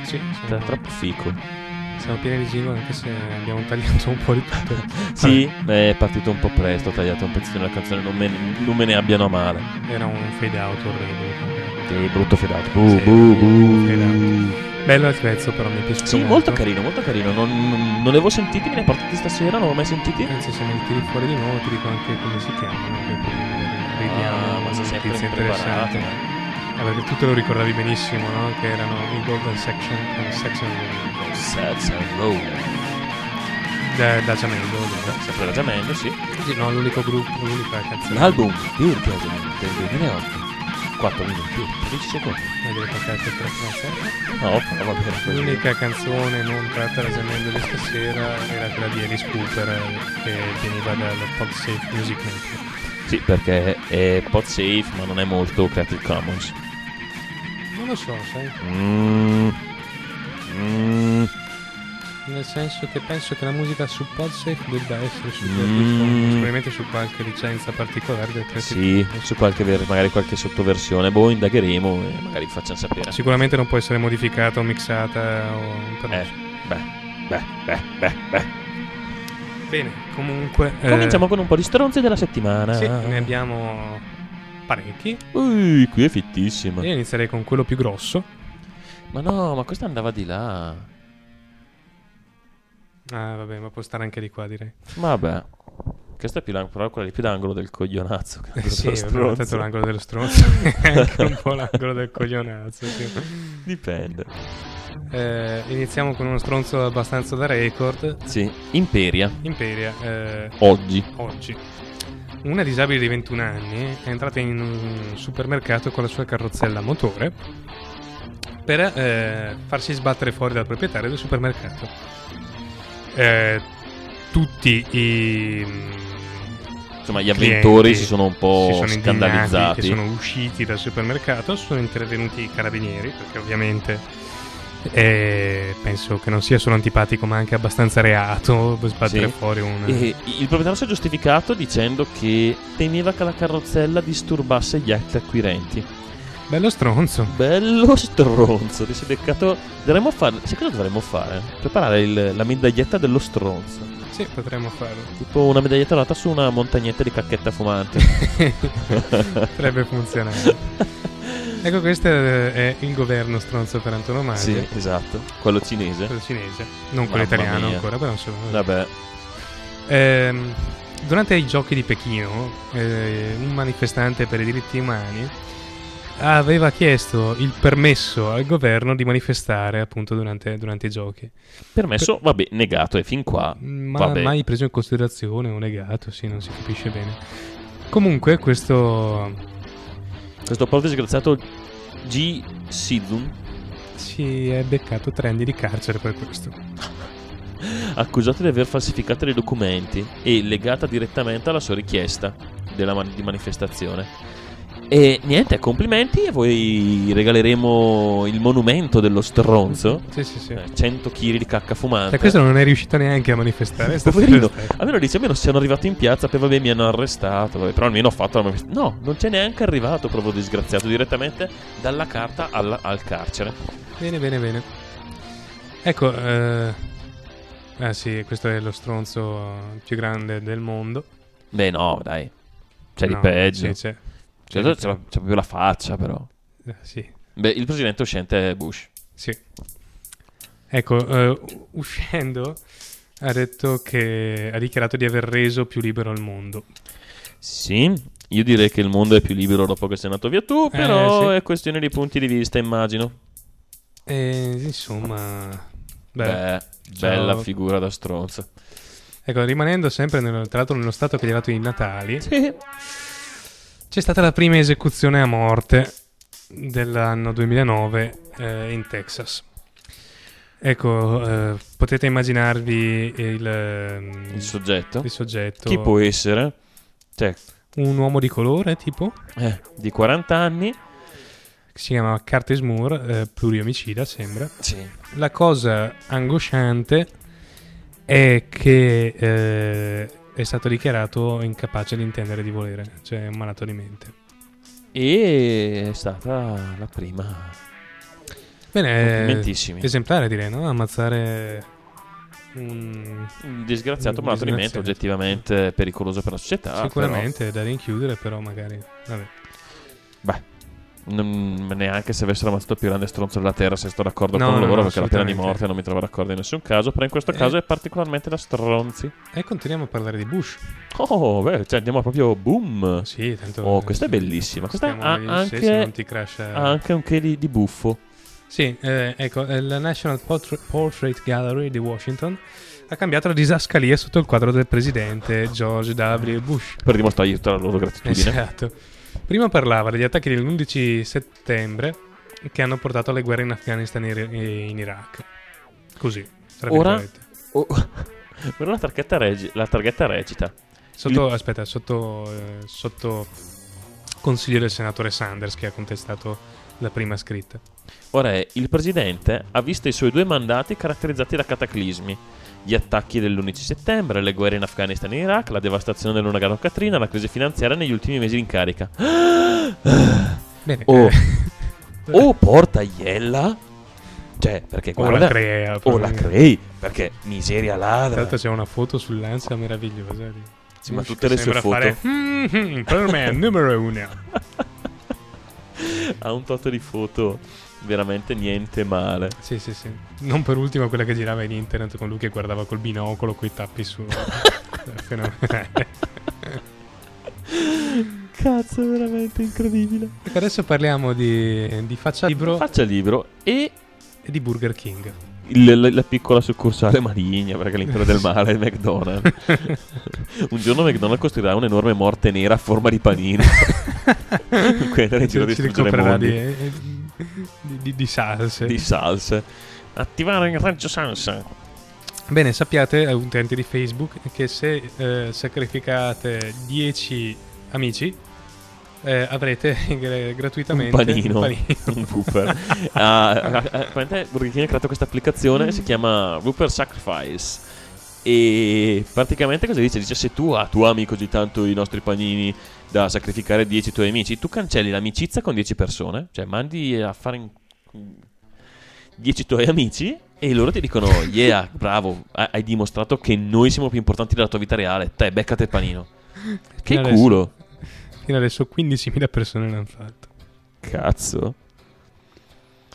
Sì, È siamo, troppo fico. siamo pieni di jingle anche se abbiamo tagliato un po' di tutto. Sì, è partito un po' presto, ho tagliato un pezzettino della canzone, non me, non me ne abbiano a male. Era un fade out orribile. Che brutto fedato. Bu, Sì, bu, fade bu. Bello il pezzo, però mi è piaciuto Sì, molto. molto carino, molto carino. Non, non, non li avevo sentiti, me ne portati stasera, non l'ho mai sentiti. Anzi, se me li tiri fuori di nuovo, ti dico anche come si chiamano. Vediamo Ah, ma sei sempre impreparato. Ah, perché tu te lo ricordavi benissimo, no? Che erano i Golden Section con Section Sets and Roll. da, da Giamello. vero? Sempre da Giamello, sì. Sì, no, l'unico gruppo, l'unica canzone. L'album Dirty as del 2008. 4 minuti, 13 secondi. Devi toccare il telefono, No, però va bene. L'unica canzone non tratta da Giamello di stasera era quella di Alice Cooper eh, che veniva dal PodSafe Music Maker. Sì, perché è pod safe, ma non è molto Creative Commons. Lo so, sai? Mm. Mm. Nel senso che penso che la musica su PodSafe debba essere su Mm. Su qualche licenza particolare del Creative Sì, Commons. su qualche ver- magari qualche sottoversione. Boh, indagheremo e magari vi facciamo sapere. Sicuramente non può essere modificata o mixata o Eh, beh, beh, beh, beh, beh. Bene, comunque eh, Cominciamo con un po' di stronzi della settimana. Sì, ne abbiamo parecchi. Ui, qui è fittissima. Io inizierei con quello più grosso. Ma no, ma questa andava di là. Ah, vabbè, ma può stare anche di qua, direi. Vabbè. Questa è più però quella lì più d'angolo del coglionazzo. che Eh sì, stronzo. dato l'angolo dello stronzo. È anche un po' l'angolo del coglionazzo. Sì. Dipende. Eh, iniziamo con uno stronzo abbastanza da record. Sì, Imperia, Imperia, eh, oggi. oggi. Una disabile di 21 anni è entrata in un supermercato con la sua carrozzella a motore per eh, farsi sbattere fuori dal proprietario del supermercato. Eh, tutti i Insomma, gli avventori si sono un po' sono scandalizzati. che sono usciti dal supermercato sono intervenuti i carabinieri perché ovviamente eh, penso che non sia solo antipatico ma anche abbastanza reato sbattere Sì. fuori un E il proprietario si è giustificato dicendo che temeva che la carrozzella disturbasse gli altri acquirenti. bello stronzo Bello stronzo, ti sei beccato. Dovremmo fare. Sai cosa dovremmo fare? Preparare il- la medaglietta dello stronzo. sì potremmo farlo Tipo una medaglietta data su una montagnetta di cacchetta fumante. potrebbe funzionare ecco questo è il governo stronzo per antonomasia sì, esatto. Quello cinese. quello cinese non quello Mamma italiano mia. ancora però insomma Vabbè. Ehm, durante i giochi di Pechino, eh, un manifestante per i diritti umani aveva chiesto il permesso al governo di manifestare appunto durante, durante i giochi. Permesso, vabbè, negato. E fin qua. Ma Vabbè. mai preso in considerazione o negato, sì, non si capisce bene. Comunque, questo Questo povero disgraziato G. Sidun, si è beccato tre anni di carcere per questo. accusato di aver falsificato dei documenti e legata direttamente alla sua richiesta della man- di manifestazione. E niente, complimenti. A voi regaleremo il monumento dello stronzo. Sì, sì, sì. Eh, 100 kg di cacca fumante. E questo non è riuscito neanche a manifestare. Poverino, almeno dice almeno siamo arrivati in piazza, poi vabbè mi hanno arrestato, vabbè, però almeno ho fatto la manifestazione. No, non c'è neanche arrivato, proprio disgraziato, direttamente dalla carta alla- al carcere. Bene, bene, bene. Ecco, eh... ah sì, questo è lo stronzo più grande del mondo. Beh no, dai, c'è di No, peggio. Sì, c'è. C'è, c'è, c'è proprio la faccia però. Eh, sì, Beh, il presidente uscente è Bush. sì. Ecco, eh, uscendo ha detto che ha dichiarato di aver reso più libero il mondo. Sì, io direi che il mondo è più libero dopo che sei andato via tu, Eh, però sì. è questione di punti di vista, immagino. E insomma, beh, Beh, ciao. bella figura da stronzo. ecco, rimanendo sempre nel- tra l'altro nello stato che gli ha dato i Natali, Sì. C'è stata la prima esecuzione a morte dell'anno 2009 eh, in Texas. Ecco, eh, potete immaginarvi il, ehm, Il soggetto. il soggetto. Chi può essere? Cioè, Un uomo di colore, tipo? eh, di 40 anni, che si chiama Curtis Moore, eh, pluriomicida sembra. Sì. La cosa angosciante è che eh, è stato dichiarato incapace di intendere di volere, cioè un malato di mente. E è stata la prima. Bene, esemplare direi, no? Ammazzare un... Un disgraziato Un malato di mente, oggettivamente pericoloso per la società. Sicuramente è da rinchiudere, però magari... Vabbè. però, beh, non- neanche se avessero ammazzato il più grande stronzo della terra, se sto d'accordo No, con no, loro, no, perché la pena di morte non mi trovo d'accordo in nessun caso. Però in questo Eh. caso è particolarmente da stronzi. E continuiamo a parlare di Bush. Oh, beh, cioè andiamo proprio boom. Sì, tanto... Oh, questa è bellissima. Questa ha anche-. Ha anche un che di, di buffo. Sì, eh, ecco, eh, la National Portrait, Portrait Gallery di Washington ha cambiato la disascalia sotto il quadro del presidente George W. Bush. Per dimostrare tutta la loro gratitudine. Esatto. Prima parlava degli attacchi dell'11 settembre che hanno portato alle guerre in Afghanistan e in- Iraq. Così, tra Ora-. Oh, però la targhetta, regi- la targhetta recita. Sotto, aspetta, sotto, eh, sotto consiglio del senatore Sanders che ha contestato la prima scritta. Ora è, il presidente ha visto i suoi due mandati caratterizzati da cataclismi. Gli attacchi dell'11 settembre, le guerre in Afghanistan e in Iraq, la devastazione dell'uragano Katrina, la crisi finanziaria negli ultimi mesi in carica. Bene, Oh. Oh, porta iella! Cioè, perché o guarda... la crea. O la crei, perché miseria ladra. l'altro c'è una foto sull'Ansa meravigliosa. di Sì, ma tutte le sue foto. Fare, "Mhm, per me numero uno. Ha un tot di foto veramente niente male. Sì, sì, sì. Non per ultimo quella che girava in internet con lui che guardava col binocolo, coi tappi su. Fenomenale. Cazzo, veramente incredibile. Ecco, Adesso parliamo di, di faccia libro Faccia libro e e di Burger King. il- la, la piccola succursale maligna, perché all'interno del mare è McDonald's. un giorno McDonald's costruirà un'enorme morte nera a forma di panino. Quella distruggere ricoprirà mondi di, di, di- di salse. di salse. Attivare il raggio salsa. Bene, sappiate, eh, utenti di Facebook, che se eh, sacrificate 10 amici eh, avrete gra- gratuitamente Un panino. un panino. praticamente Burger King ha creato questa applicazione si chiama Whooper Sacrifice. E praticamente cosa dice? Dice se tu, ah, tu ami così tanto i nostri panini da sacrificare 10 tuoi amici, tu cancelli l'amicizia con 10 persone, cioè mandi a fare in- 10 tuoi amici e loro ti dicono yeah, bravo, ha- hai dimostrato che noi siamo più importanti della tua vita reale, te beccate il panino. Che Fino adesso- culo. Fino adesso 15.000 persone l'hanno fatto. Cazzo.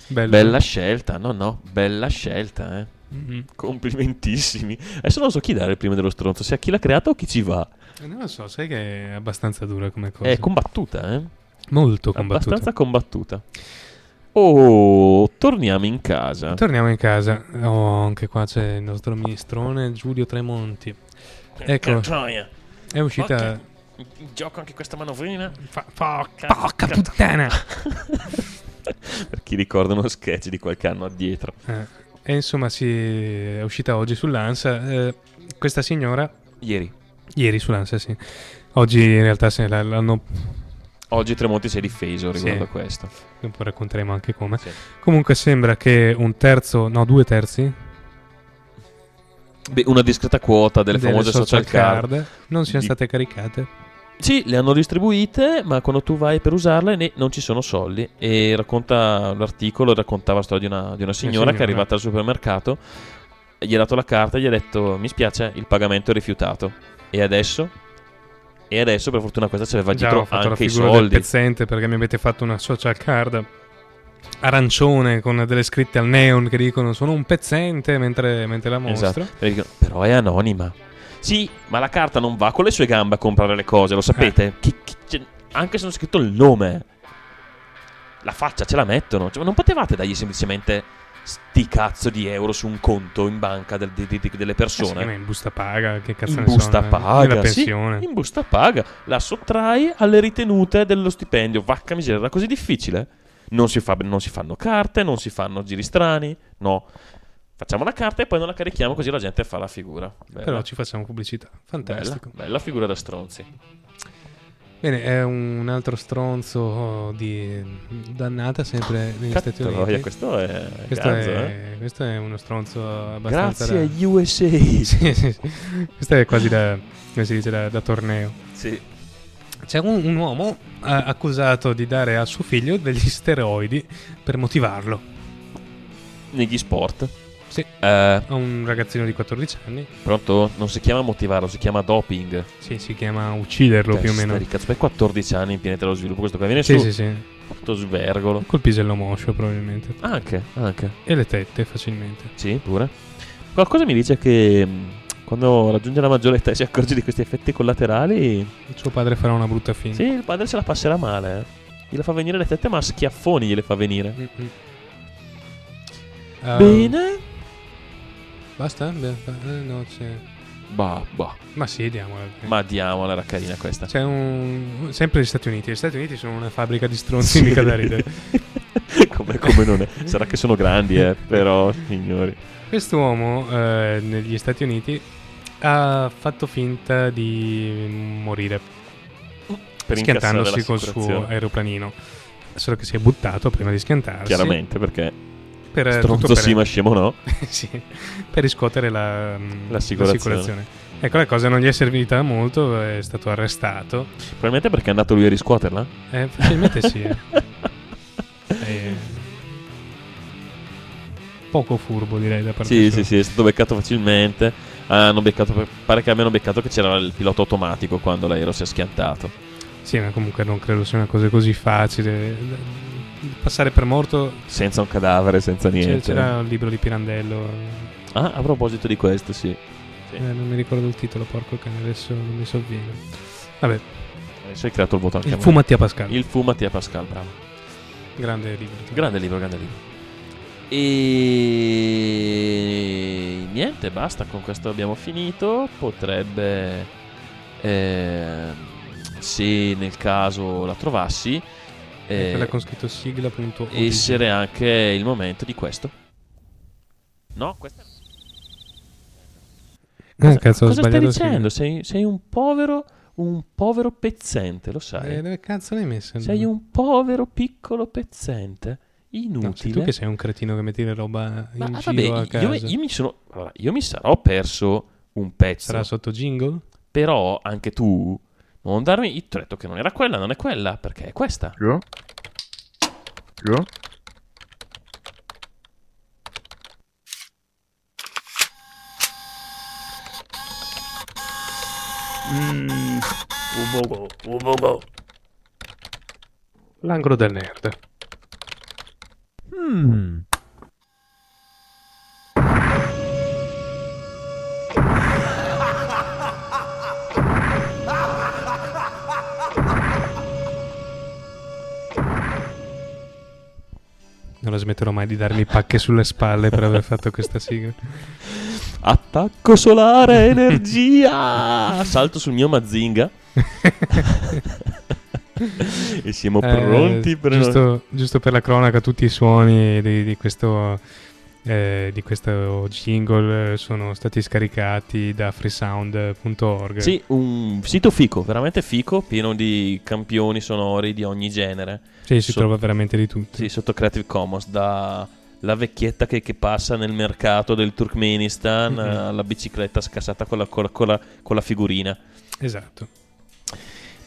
Bello. Bella scelta, no no, bella scelta, eh. Mhm. Complimentissimi. Adesso non so chi dare il primo dello stronzo, se a chi l'ha creato o chi ci va. Eh, Non lo so, sai che è abbastanza dura come cosa. È combattuta, eh. Molto combattuta. Abbastanza combattuta. Oh, torniamo in casa. Torniamo in casa. Oh, anche qua c'è il nostro ministrone Giulio Tremonti. Ecco, è uscita. Gioco anche questa manovrina. Fa- porca, porca puttana! per chi ricorda uno sketch di qualche anno addietro. Eh, e insomma, si è uscita oggi sull'ANSA. eh, questa signora, Ieri. Ieri sull'ANSA, sì. Oggi in realtà se l'hanno. Oggi Tremonti si è difeso riguardo Sì. a questo. Dopo racconteremo anche come. Sì. Comunque sembra che un terzo, no, due terzi Beh, una discreta quota delle, famose social card. non siano di- state caricate. Sì, le hanno distribuite, ma quando tu vai per usarle ne- non ci sono soldi. E racconta l'articolo, raccontava la storia di una, di una signora, che è signora. arrivata al supermercato, gli ha dato la carta e gli ha detto mi spiace, il pagamento è rifiutato. E adesso? E adesso per fortuna questa ci aveva Già ho dietro fatto la anche i figura del soldi. pezzente perché mi avete fatto una social card arancione con delle scritte al neon che dicono sono un pezzente mentre, mentre la mostro. Esatto. Dicono, Però è anonima. Sì, ma la carta non va con le sue gambe a comprare le cose, lo sapete? Eh. Chi- chi- cioè, anche se non c'è scritto il nome, la faccia ce la mettono. Cioè, non potevate dargli semplicemente sti cazzo di euro su un conto in banca del- di- di- delle Eh sì, persone? in busta paga, che cazzo in ne busta so, eh, paga, sì, pensione. in busta paga, la sottrai alle ritenute dello stipendio. Vacca miseria, era così difficile? Non si, fa- non si fanno carte, non si fanno giri strani, no. Facciamo la carta e poi non la carichiamo così la gente fa la figura. Bella. Però ci facciamo pubblicità. Bella, Fantastico. bella figura da stronzi. Bene, è un altro stronzo di dannata sempre negli Stati Cazzo, Uniti. questo è Questo, eh. è, questo è uno stronzo abbastanza Grazie da... agli USA. Sì, sì, sì. Questo è quasi da, come si dice, da, da torneo. Sì. C'è un, un uomo eh, accusato di dare a suo figlio degli steroidi per motivarlo. Negli sport. Sì. Eh, A un ragazzino di 14 anni. pronto? Non si chiama motivarlo, si chiama doping. Sì, si chiama ucciderlo più o Testa meno. di cazzo, per 14 anni in piena età dello sviluppo, questo qua viene Sì, su, sì, sì. tutto svergolo. Col pisello moscio probabilmente. Anche, anche. E le tette facilmente. Sì, pure. Qualcosa mi dice che mh, quando raggiunge la maggiore età e si accorge di questi effetti collaterali, Il suo padre farà una brutta fine. sì, il padre se la passerà male. Eh. Gliele fa venire le tette, ma a schiaffoni gliele fa venire. Mm-mm. Ah, Bene. Basta? Beh, eh, no, c'è. Bah, bah. Ma sì, diamola. Ma diamola, era carina questa. C'è un. Sempre gli Stati Uniti. Gli Stati Uniti sono una fabbrica di stronzi, mica da ridere. come, come non è. Sarà che sono grandi, eh. Però, signori. Quest'uomo eh, negli Stati Uniti ha fatto finta di morire Per schiantandosi col suo aeroplanino. Solo che si è buttato prima di schiantarsi. Chiaramente, perché Per, stronzo per- sì, ma scemo no. sì, per riscuotere la, mm, L'assicurazione. Ecco, la cosa non gli è servita molto, è stato arrestato. Probabilmente perché è andato lui a riscuoterla. Eh, facilmente sì. eh. Eh, poco furbo direi da parte Sì, sua. sì, sì, è stato beccato facilmente. Hanno beccato, pare che abbiano beccato che c'era il pilota automatico quando l'aereo si è schiantato. Sì, ma comunque non credo sia una cosa così facile. Passare per morto Senza un cadavere, senza niente. c'era un libro di Pirandello. Ah, a proposito di questo, sì. Sì. Eh, non mi ricordo il titolo, porco cane, adesso non mi sovviene. Vabbè, Adesso hai creato il voto anche il fu Mattia Pascal. Il fu Mattia Pascal, bravo. Grande libro. Grande libro, grande libro. E niente, basta, con questo abbiamo finito. Potrebbe, ehm, se nel caso la trovassi, eh, Quella con scritto sigla.org. essere anche il momento di questo. No, questo Ah, cazzo, ho cosa stai dicendo? Sei, sei un povero, un povero pezzente, lo sai. Eh, dove cazzo l'hai messo? sei un povero piccolo pezzente. Inutile. No, sei tu che sei un cretino che metti le roba in Ma, giro vabbè, a casa. io, io mi sono, allora, io mi sarò perso un pezzo. Sarà sotto jingle? Però anche tu non darmi. Io ti ho detto che non era quella, non è quella, perché è questa. Ja? Ja? L'angolo del nerd. Non la smetterò mai di darmi pacche sulle spalle per aver fatto questa sigla. Attacco solare, energia! Salto sul mio Mazinga. e siamo Eh, pronti per. giusto, giusto per la cronaca, tutti i suoni di, di questo, eh, di questo jingle eh, sono stati scaricati da freesound.org. Sì, un sito fico, veramente fico, pieno di campioni sonori di ogni genere. Sì, si So- trova veramente di tutto. Sì, sotto Creative Commons, da la vecchietta che, che passa nel mercato del Turkmenistan Mhm. alla bicicletta scassata con la, con la- con la- con la figurina. Esatto.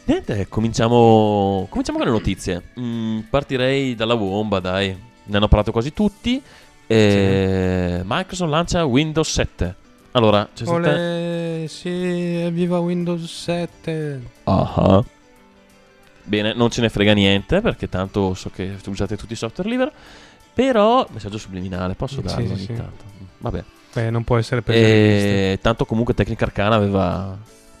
Niente, cominciamo, cominciamo con le notizie. Mm, partirei dalla bomba, dai. Ne hanno parlato quasi tutti. Eh, Microsoft lancia Windows 7. Allora, c'è stata... Olè, sì, viva Windows 7. Ah. Bene, non ce ne frega niente perché tanto so che usate tutti i software libero. Però, messaggio subliminale, posso Sì, darlo sì, ogni sì. tanto. Vabbè. Beh, non può essere vista. E tanto comunque Tecnica Arcana aveva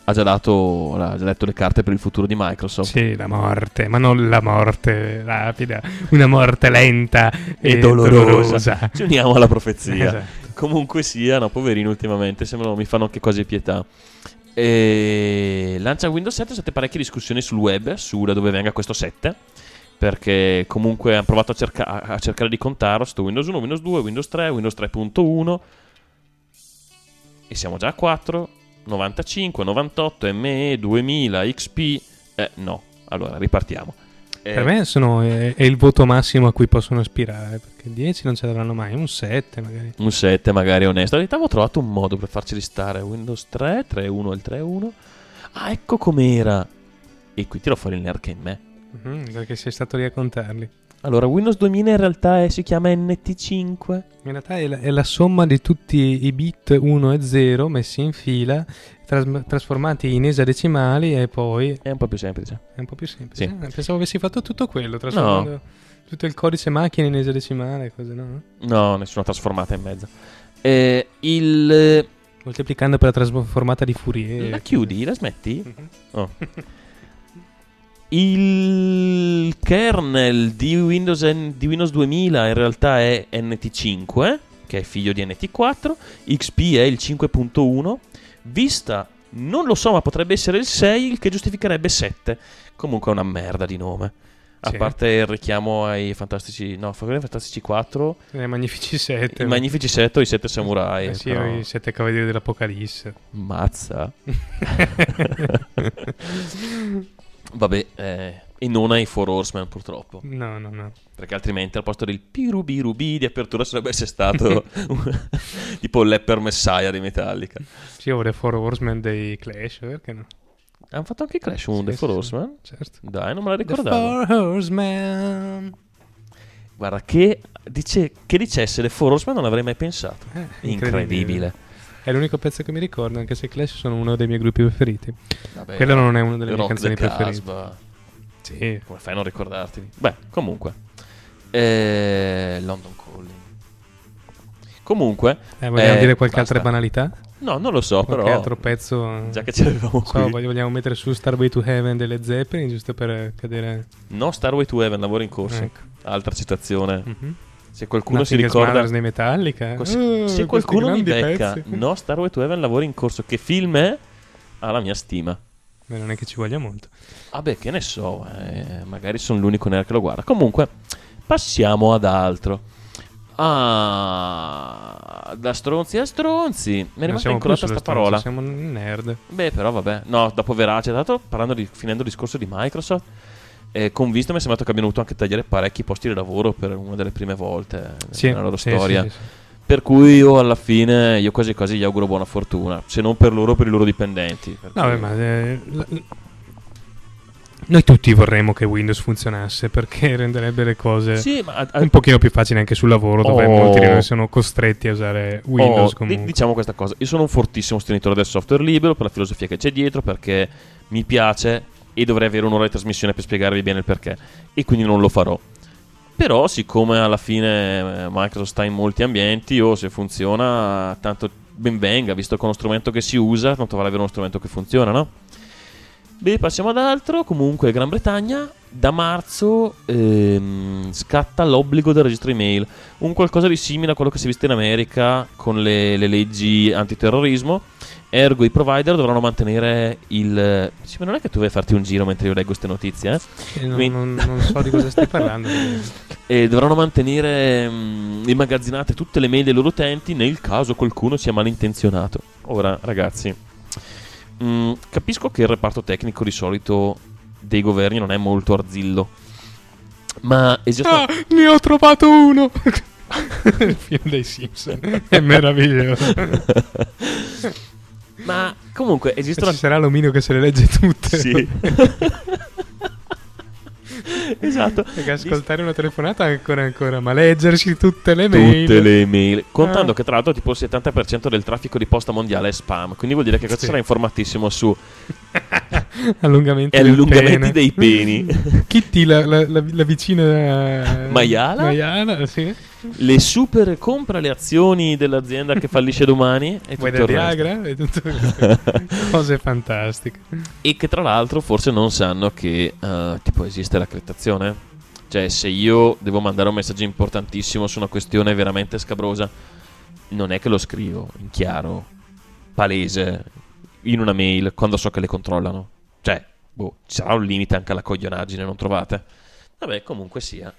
ha già dato ha già letto le carte per il futuro di Microsoft. Sì, la morte, ma non la morte rapida, una morte lenta e, E dolorosa. dolorosa. Ci uniamo alla profezia. Esatto. Comunque sia, no, poverini ultimamente sembrano mi fanno anche quasi pietà. E lancia Windows 7, sono state parecchie discussioni sul web su da dove venga questo 7. Perché comunque hanno provato a, cerca- a cercare di contarlo. Sto Windows 1, Windows 2, Windows 3, Windows 3.1. E siamo già a 4, 95, 98, ME, 2000, XP. Eh, no. allora ripartiamo. Eh, Per me sono, è, è il voto massimo a cui possono aspirare. Perché 10 non ce l'avranno mai, un 7 magari. Un 7 magari onesto. In realtà avevo trovato un modo per farci restare Windows 3, 3.1 e il 3.1. Ah, ecco com'era. E qui tiro fuori il nerd che è in me. Mhm, perché sei stato lì a contarli. Allora, Windows 2000 in realtà è- si chiama NT5. In realtà è la, è la somma di tutti i bit 1 e 0 messi in fila, tras- trasformati in esadecimali e poi È un po' più semplice. è un po' più semplice. Sì. Eh, pensavo avessi fatto tutto quello, trasformando tutto il codice macchina in esadecimale, cose no? No, nessuna trasformata in mezzo. Eh, il... Moltiplicando per la trasformata di Fourier. La chiudi? La smetti? Mhm. Oh. Il kernel di Windows, N- di Windows 2000 in realtà è NT5, che è figlio di NT4. XP è il 5.1. Vista, non lo so, ma potrebbe essere il 6, il che giustificherebbe 7. Comunque è una merda di nome. A Sì. parte il richiamo ai Fantastici... No, Fantastici 4, I magnifici 7. i Magnifici 7 o i 7 Samurai. Eh sì, però- i sette cavalieri dell'Apocalisse. Mazza. Vabbè, eh, e non ai Four Horsemen purtroppo. no, no, no. Perché altrimenti al posto del pirubirubi di apertura sarebbe essere stato tipo l'Epper Messiah di Metallica. Sì, ora Four Horsemen dei Clash, perché no? Hanno fatto anche Crash uno Sì, dei sì, Four sì. Horsemen? Certo. Dai, non me la The ricordavo. Four Horsemen. Guarda, che, dice, che dicesse le Four Horsemen non avrei mai pensato. Eh, Incredibile. È l'unico pezzo che mi ricordo, anche se i Clash sono uno dei miei gruppi preferiti. Vabbè, Quello non è una delle mie canzoni preferite. Sì. Come fai a non ricordarti? Beh, comunque. Eh, London Calling. Comunque, Eh, vogliamo Eh, dire qualche basta. altra banalità? no, non lo so, Qualche però. altro pezzo? Già che ce l'avevamo So, qui. vogliamo mettere su Starway to Heaven delle Zeppelin, giusto per cadere... No, Starway to Heaven, lavoro in corso. Ecco. Altra citazione. Mhm. Se qualcuno si Nothing ricorda. Dei Metallica. Co- se- Oh, se qualcuno mi becca, pezzi. no, Starway to Heaven, lavoro in corso. Che film è? Ha la mia stima. Beh, non è che ci voglia molto. Vabbè, che ne so, eh, magari sono l'unico nerd che lo guarda. Comunque, passiamo ad altro. Ah, da stronzi a stronzi. Mi è rimasta siamo più incollata sulle sta parola. Siamo nerd. Beh, però vabbè. No, dopo Verace, l'altro, parlando di, finendo il discorso di Microsoft, eh, con Vista mi è sembrato che abbiano dovuto anche tagliare parecchi posti di lavoro per una delle prime volte Sì, nella loro sì, storia. sì. Per cui io alla fine, io quasi quasi gli auguro buona fortuna. Se non per loro, per i loro dipendenti. No, beh, ma eh, la- noi tutti vorremmo che Windows funzionasse perché renderebbe le cose Sì, a- a- un pochino più facili anche sul lavoro dove Oh. molti di noi sono costretti a usare Windows Oh, diciamo questa cosa, io sono un fortissimo sostenitore del software libero per la filosofia che c'è dietro, perché mi piace e dovrei avere un'ora di trasmissione per spiegarvi bene il perché, e quindi non lo farò. Però, siccome alla fine eh, Microsoft sta in molti ambienti, o se funziona, tanto ben venga, visto che è uno strumento che si usa, tanto vale avere uno strumento che funziona, no? Beh, passiamo ad altro. Comunque, Gran Bretagna da marzo ehm, scatta l'obbligo del registro email. Un qualcosa di simile a quello che si è visto in America con le, le leggi antiterrorismo. Ergo, i provider dovranno mantenere il. Sì, ma non è che tu vai a farti un giro mentre io leggo queste notizie, eh? Non, quindi- non- non so di cosa stai parlando. E dovranno mantenere mm, immagazzinate tutte le mail dei loro utenti nel caso qualcuno sia malintenzionato. Ora, ragazzi, mm, capisco che il reparto tecnico di solito dei governi non è molto arzillo. Ma esiste Ah, ne ho trovato uno! Il film dei Simpson è meraviglioso. Ma comunque esistono Ci sarà l'omino che se le legge tutte. Sì. esatto. Perché ascoltare una telefonata ancora ancora, ma leggersi tutte le mail. Tutte le mail. Contando Ah. che tra l'altro tipo il 70% del traffico di posta mondiale è spam. Quindi vuol dire che questo Sì. sarà informatissimo su allungamenti, allungamenti dei peni. Kitty, la, la- la- la vicina eh, Maiala? Maiala, sì. Le super compra le azioni dell'azienda che fallisce domani e Vuoi tutto il. Viagra? E tutte cose fantastiche. E che tra l'altro forse non sanno che eh, tipo esiste l'accreditazione. Cioè, se io devo mandare un messaggio importantissimo su una questione veramente scabrosa, non è che lo scrivo in chiaro, palese, in una mail, quando so che le controllano. Cioè, boh, ci sarà un limite anche alla coglionaggine, non trovate? Vabbè, comunque sia.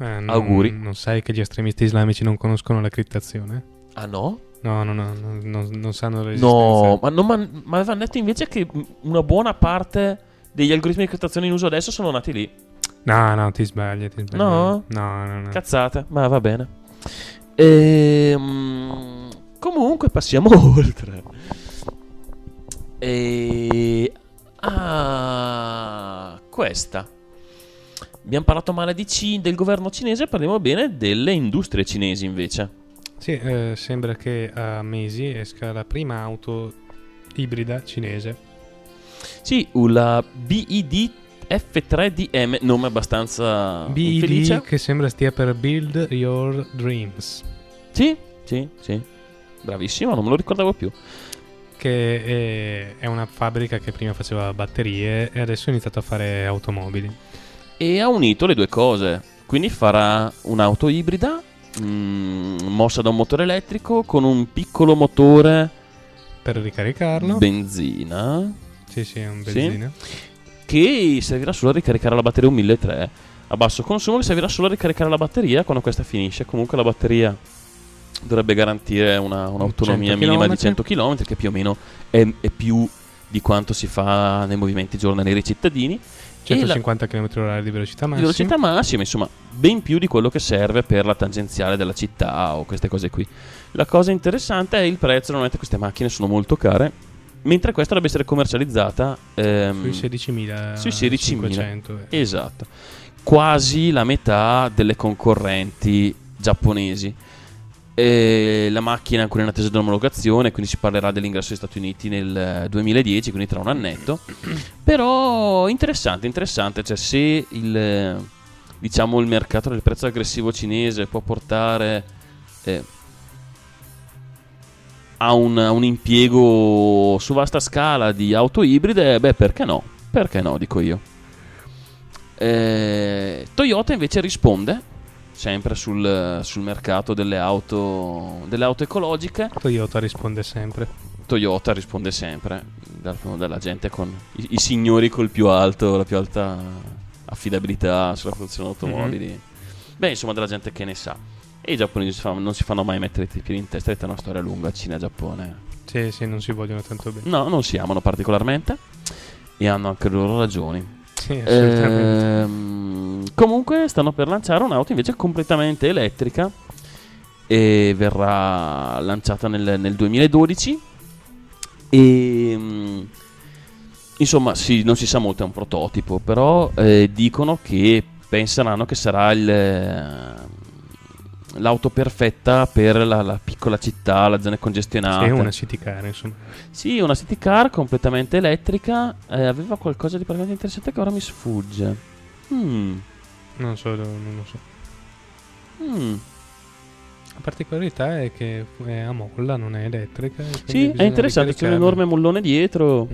Eh, non- Auguri. Non sai che gli estremisti islamici non conoscono la criptazione? Ah no? No, no, no, no, non, non sanno l'esistenza. No, ma, non, ma, ma avevano detto invece che una buona parte degli algoritmi di criptazione in uso adesso sono nati lì. No, no, ti sbagli, ti sbagli. No? No, no, no. Cazzate, ma va bene. Ehm, comunque passiamo oltre. E... Ah, questa. Abbiamo parlato male di Ci- del governo cinese, parliamo bene delle industrie cinesi invece. Sì, eh, sembra che a mesi esca la prima auto ibrida cinese. Sì, la BID F3DM, nome abbastanza BID infelice. che sembra stia per Build Your Dreams. Sì, sì, sì. Bravissimo, non me lo ricordavo più. Che è, è una fabbrica che prima faceva batterie e adesso ha iniziato a fare automobili. E ha unito le due cose. Quindi farà un'auto ibrida mm, mossa da un motore elettrico con un piccolo motore Per ricaricarlo. benzina sì, sì, è un Sì. benzina. che servirà solo a ricaricare la batteria un 1300 a basso consumo che servirà solo a ricaricare la batteria quando questa finisce. Comunque la batteria dovrebbe garantire una- un'autonomia 100 minima di chilometri. 100 km che più o meno è, è più di quanto si fa nei movimenti giornalieri cittadini. E la- 150 km/h di velocità di massima. velocità massima, insomma, ben più di quello che serve per la tangenziale della città o queste cose qui. La cosa interessante è il prezzo, normalmente queste macchine sono molto care, mentre questa dovrebbe essere commercializzata ehm, Sui 16.000. sui 16.000. 500, eh. Esatto. Quasi la metà delle concorrenti giapponesi. E la macchina è ancora in attesa di omologazione, quindi si parlerà dell'ingresso negli Stati Uniti nel eh, 2010, quindi tra un annetto. Però interessante, interessante, cioè se il eh, diciamo il mercato del prezzo aggressivo cinese può portare eh, a un, un impiego su vasta scala di auto ibride, beh, perché no? Perché no, dico io. Eh, Toyota invece risponde sempre sul, sul mercato delle auto, delle auto ecologiche. Toyota risponde sempre. Toyota risponde sempre dal- dalla gente con i, i signori col più alto, la più alta affidabilità sulla produzione automobili. Beh, insomma, della gente che ne sa. E i giapponesi non si fanno mai mettere i piedi in testa, è una storia lunga, Cina e Giappone. Sì, sì, non si vogliono tanto bene. No, non si amano particolarmente e hanno anche le loro ragioni. Sì. Ehm, comunque stanno per lanciare un'auto invece completamente elettrica e verrà lanciata nel, nel 2012 e mm, insomma sì, non si sa molto, è un prototipo, però eh, dicono che penseranno che sarà il, l'auto perfetta per la, la piccola città, la zona congestionata. Sì, una city car, insomma. Sì, una city car completamente elettrica. eh, aveva qualcosa di particolarmente interessante che ora mi sfugge. Mm, Non so, non lo so. mm. La particolarità è che è a molla, non è elettrica. Sì, è interessante. C'è un enorme mollone dietro.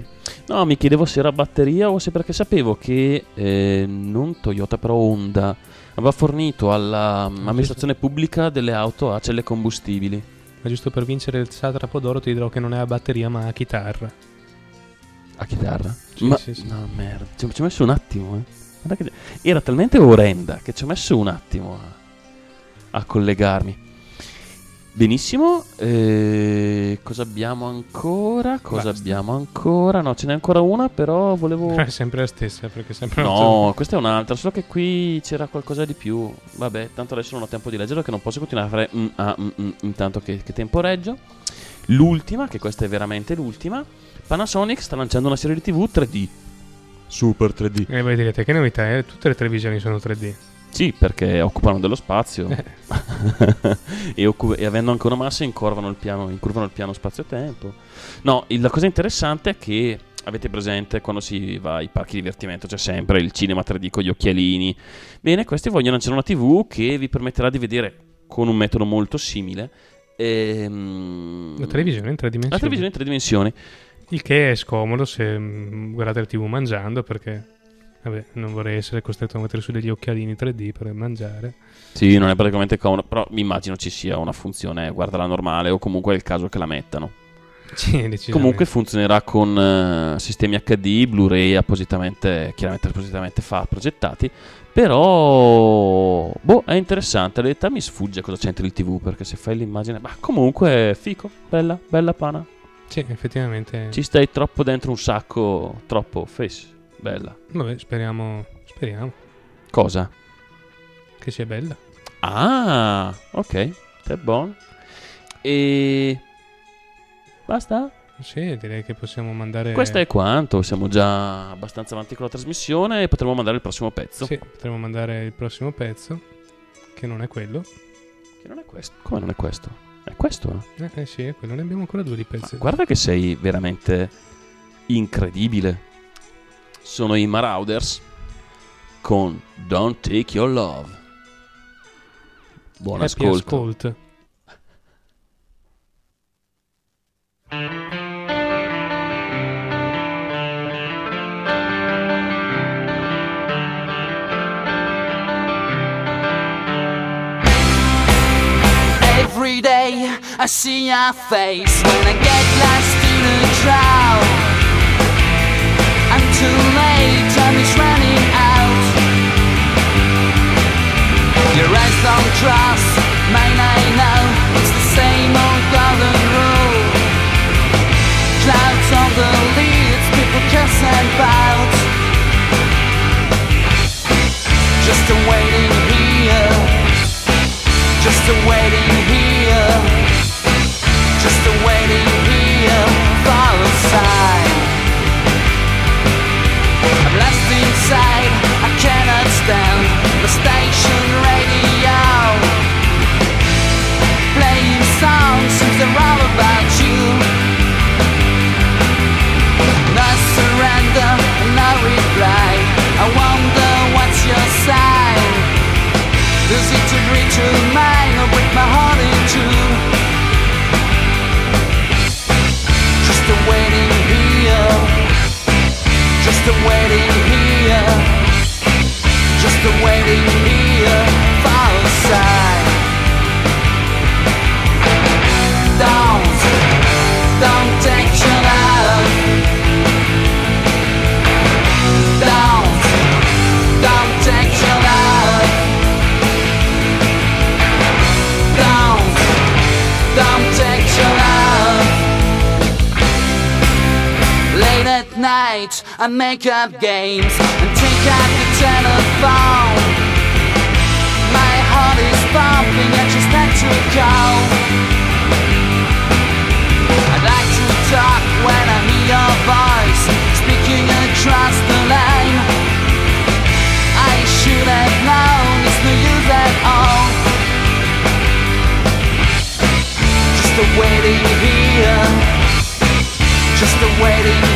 No, mi chiedevo se era batteria o se perché sapevo che eh, non Toyota, però Honda aveva fornito all'amministrazione pubblica delle auto a celle combustibili. Ma giusto per vincere il satrapo d'oro ti dirò che non è a batteria ma a chitarra. A chitarra? Sì, Ma sì, sì. no, merda, ci, ci ho messo un attimo. eh. Era talmente orrenda che ci ho messo un attimo a, a collegarmi. Benissimo, eh, cosa abbiamo ancora? Cosa Basta. abbiamo ancora? No, ce n'è ancora una, però volevo... È sempre la stessa perché sempre No, questa è un'altra, solo che qui c'era qualcosa di più. Vabbè, tanto adesso non ho tempo di leggerlo, che non posso continuare a fare mm, ah, mm, mm, intanto che, che tempo reggio. L'ultima, che questa è veramente l'ultima, Panasonic sta lanciando una serie di TV 3D. Super 3D. E voi direte che novità è? Tutte le televisioni sono 3D. Sì, perché occupano dello spazio Eh. e, occu- e avendo anche una massa incurvano il piano, incurvano il piano spazio-tempo. No, il- la cosa interessante è che avete presente quando si va ai parchi di divertimento c'è sempre il cinema 3D con gli occhialini. Bene, questi vogliono lanciare una TV che vi permetterà di vedere con un metodo molto simile ehm, La televisione in tre dimensioni. la televisione in tre dimensioni. Il che è scomodo se mm, guardate la TV mangiando perché vabbè, non vorrei essere costretto a mettere su degli occhialini 3D per mangiare. Sì, non è praticamente comodo, però mi immagino ci sia una funzione guardala normale o comunque è il caso che la mettano. Sì. Comunque funzionerà con eh, sistemi HD, Blu-ray appositamente, chiaramente appositamente fa, progettati. Però, boh, è interessante. La verità mi sfugge cosa c'entra il TV perché se fai l'immagine, ma comunque fico, bella, bella pana. Sì, effettivamente. Ci stai troppo dentro un sacco, troppo face. Bella. Vabbè, speriamo, speriamo Cosa? che sia bella. Ah, ok. È buono. E... Basta? Sì, direi che possiamo mandare... Questo è quanto. Siamo già abbastanza avanti con la trasmissione e potremo mandare il prossimo pezzo. Sì, potremo mandare il prossimo pezzo, che non è quello. Che non è questo. Come non è questo? È questo? eh? Eh, eh sì, è quello, ne abbiamo ancora due di pezzi. Guarda che sei veramente incredibile. Sono i Marauders con Don't Take Your Love. Buon Happy ascolto. ascolt. Every day I see your face when I get lost in the crowd. Eyes don't mine I know. It's the same old golden rule. Clouds on the leaves, people cuss and pout. I make up games and take out the telephone. My heart is pumping, I just had to call. I'd like to talk when I hear your voice speaking across the line. I should have known it's no use at all. Just a waiting here. Just a waiting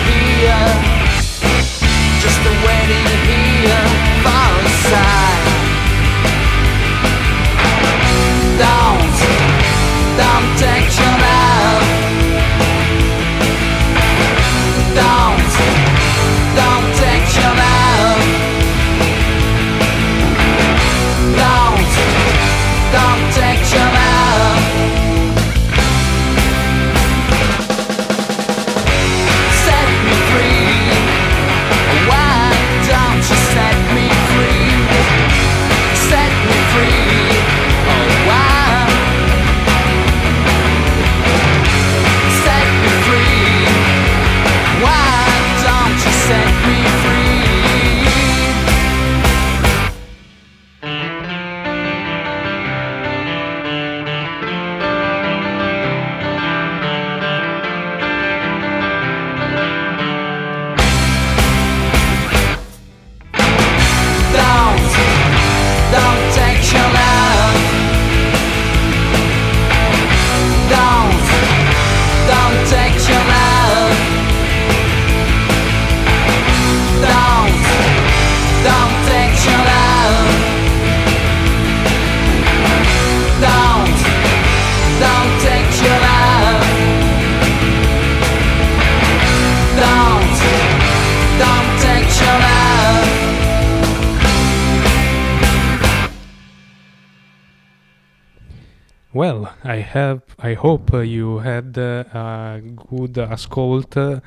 hope you had a good ascolt uh,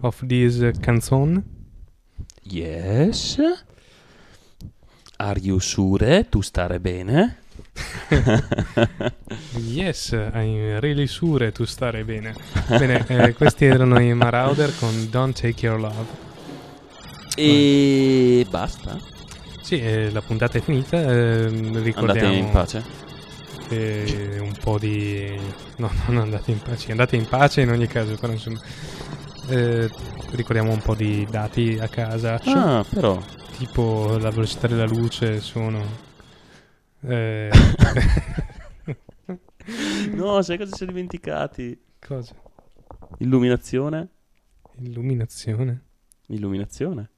of this canzone. Yes. Are you sure to stare bene? Yes, I'm really sure to stare bene. Bene, eh, questi erano i Marauder con Don't Take Your Love. E basta. Sì, eh, la puntata è finita. ehm, ricordiamo Andate in pace. Che un po' di. No, non andate in pace. Andate in pace in ogni caso, però insomma. eh, ricordiamo un po' di dati a casa. Ah, però. Tipo la velocità della luce sono. eh, No, sai cosa si sono dimenticati? cosa? Illuminazione. Illuminazione. Illuminazione.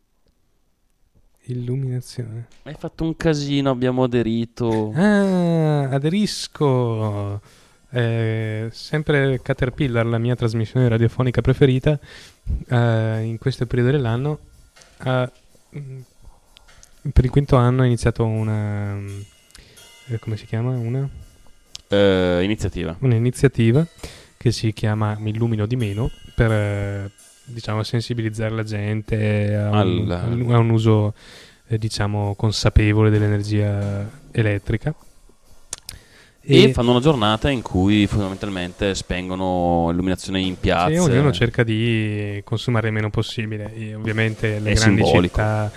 Illuminazione. Hai fatto un casino, abbiamo aderito. Ah, aderisco. Eh, sempre Caterpillar, la mia trasmissione radiofonica preferita, eh, in questo periodo dell'anno, mm, per il quinto anno ha iniziato una... mm, eh, come si chiama? Una, Eh, iniziativa. un'iniziativa che si chiama Mi illumino di meno per diciamo sensibilizzare la gente a un, Al- a un uso eh, diciamo consapevole dell'energia elettrica E, fanno una giornata in cui fondamentalmente spengono illuminazione in piazza. Sì, ognuno cerca di consumare il meno possibile. E ovviamente le È grandi simbolico. città,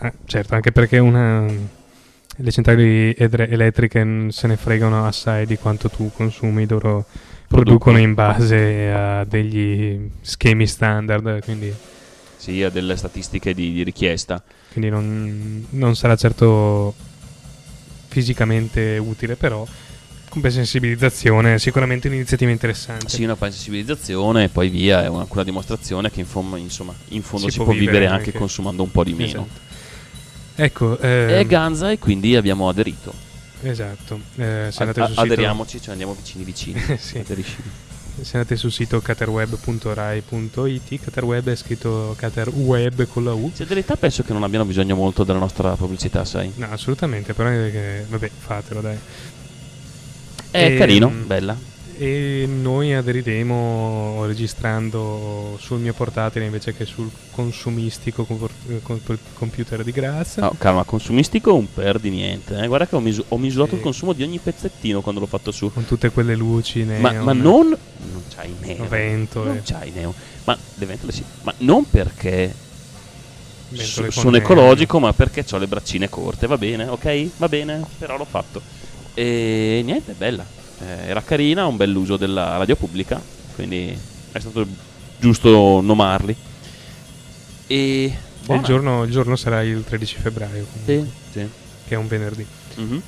eh, certo, anche perché una, le centrali edre- elettriche se ne fregano assai di quanto tu consumi, loro producono in base a degli schemi standard, quindi, Sì, ha delle statistiche di, di richiesta. quindi non, non sarà certo fisicamente utile, però come sensibilizzazione è sicuramente un'iniziativa interessante. Sì, una sensibilizzazione e poi via, è una, una dimostrazione che in fondo, insomma, in fondo Si si, può può vivere anche, anche. consumando un po' di meno. Esatto. Ecco, ehm, Ganza e quindi abbiamo aderito. Esatto, eh, se, andate a- sito, aderiamoci, cioè andiamo vicini vicini. Sì. Aderisci. se andate sul sito caterweb.rai.it, caterweb è scritto caterweb con la U. Se in realtà penso che non abbiano bisogno molto della nostra pubblicità, sai. No, assolutamente, però è che, vabbè, fatelo dai. È Ehm, carino, bella. E noi aderiremo registrando sul mio portatile invece che sul consumistico eh, comp- computer di Graz. No, calma, consumistico un per di niente. eh. Guarda che ho, misu- ho misurato Sì. il consumo di ogni pezzettino quando l'ho fatto su. Con tutte quelle luci Ma, neon, ma non. Non c'hai neon. ventole, Non c'hai neon. Ma le ventole sì. Ma non perché so- sono ecologico, ma perché ho le braccine corte. Va bene, ok? Va bene, però l'ho fatto. E niente, bella. Eh, era carina, un bell'uso della radio pubblica. Quindi è stato giusto nomarli. E. Il giorno, il giorno sarà il 13 febbraio, comunque, Sì, sì. che è un venerdì. Mhm.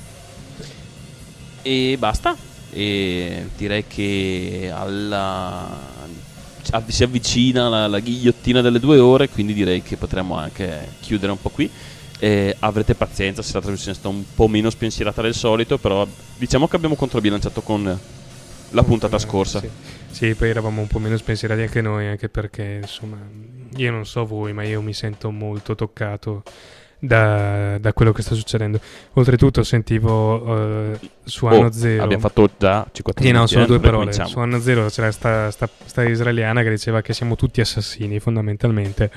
E basta. E direi che alla si avvicina la, la ghigliottina delle due ore, quindi direi che potremmo anche chiudere un po' qui. E avrete pazienza se la trasmissione è stata un po' meno spensierata del solito, però diciamo che abbiamo controbilanciato con la puntata scorsa. Sì. Sì, poi eravamo un po' meno spensierati anche noi, anche perché, insomma, io non so voi, ma io mi sento molto toccato da, da quello che sta succedendo. Oltretutto sentivo eh, su Oh, anno zero... abbiamo fatto già 50 Sì, no, eh, due parole. Su anno zero c'era sta, sta, sta israeliana che diceva che siamo tutti assassini, fondamentalmente,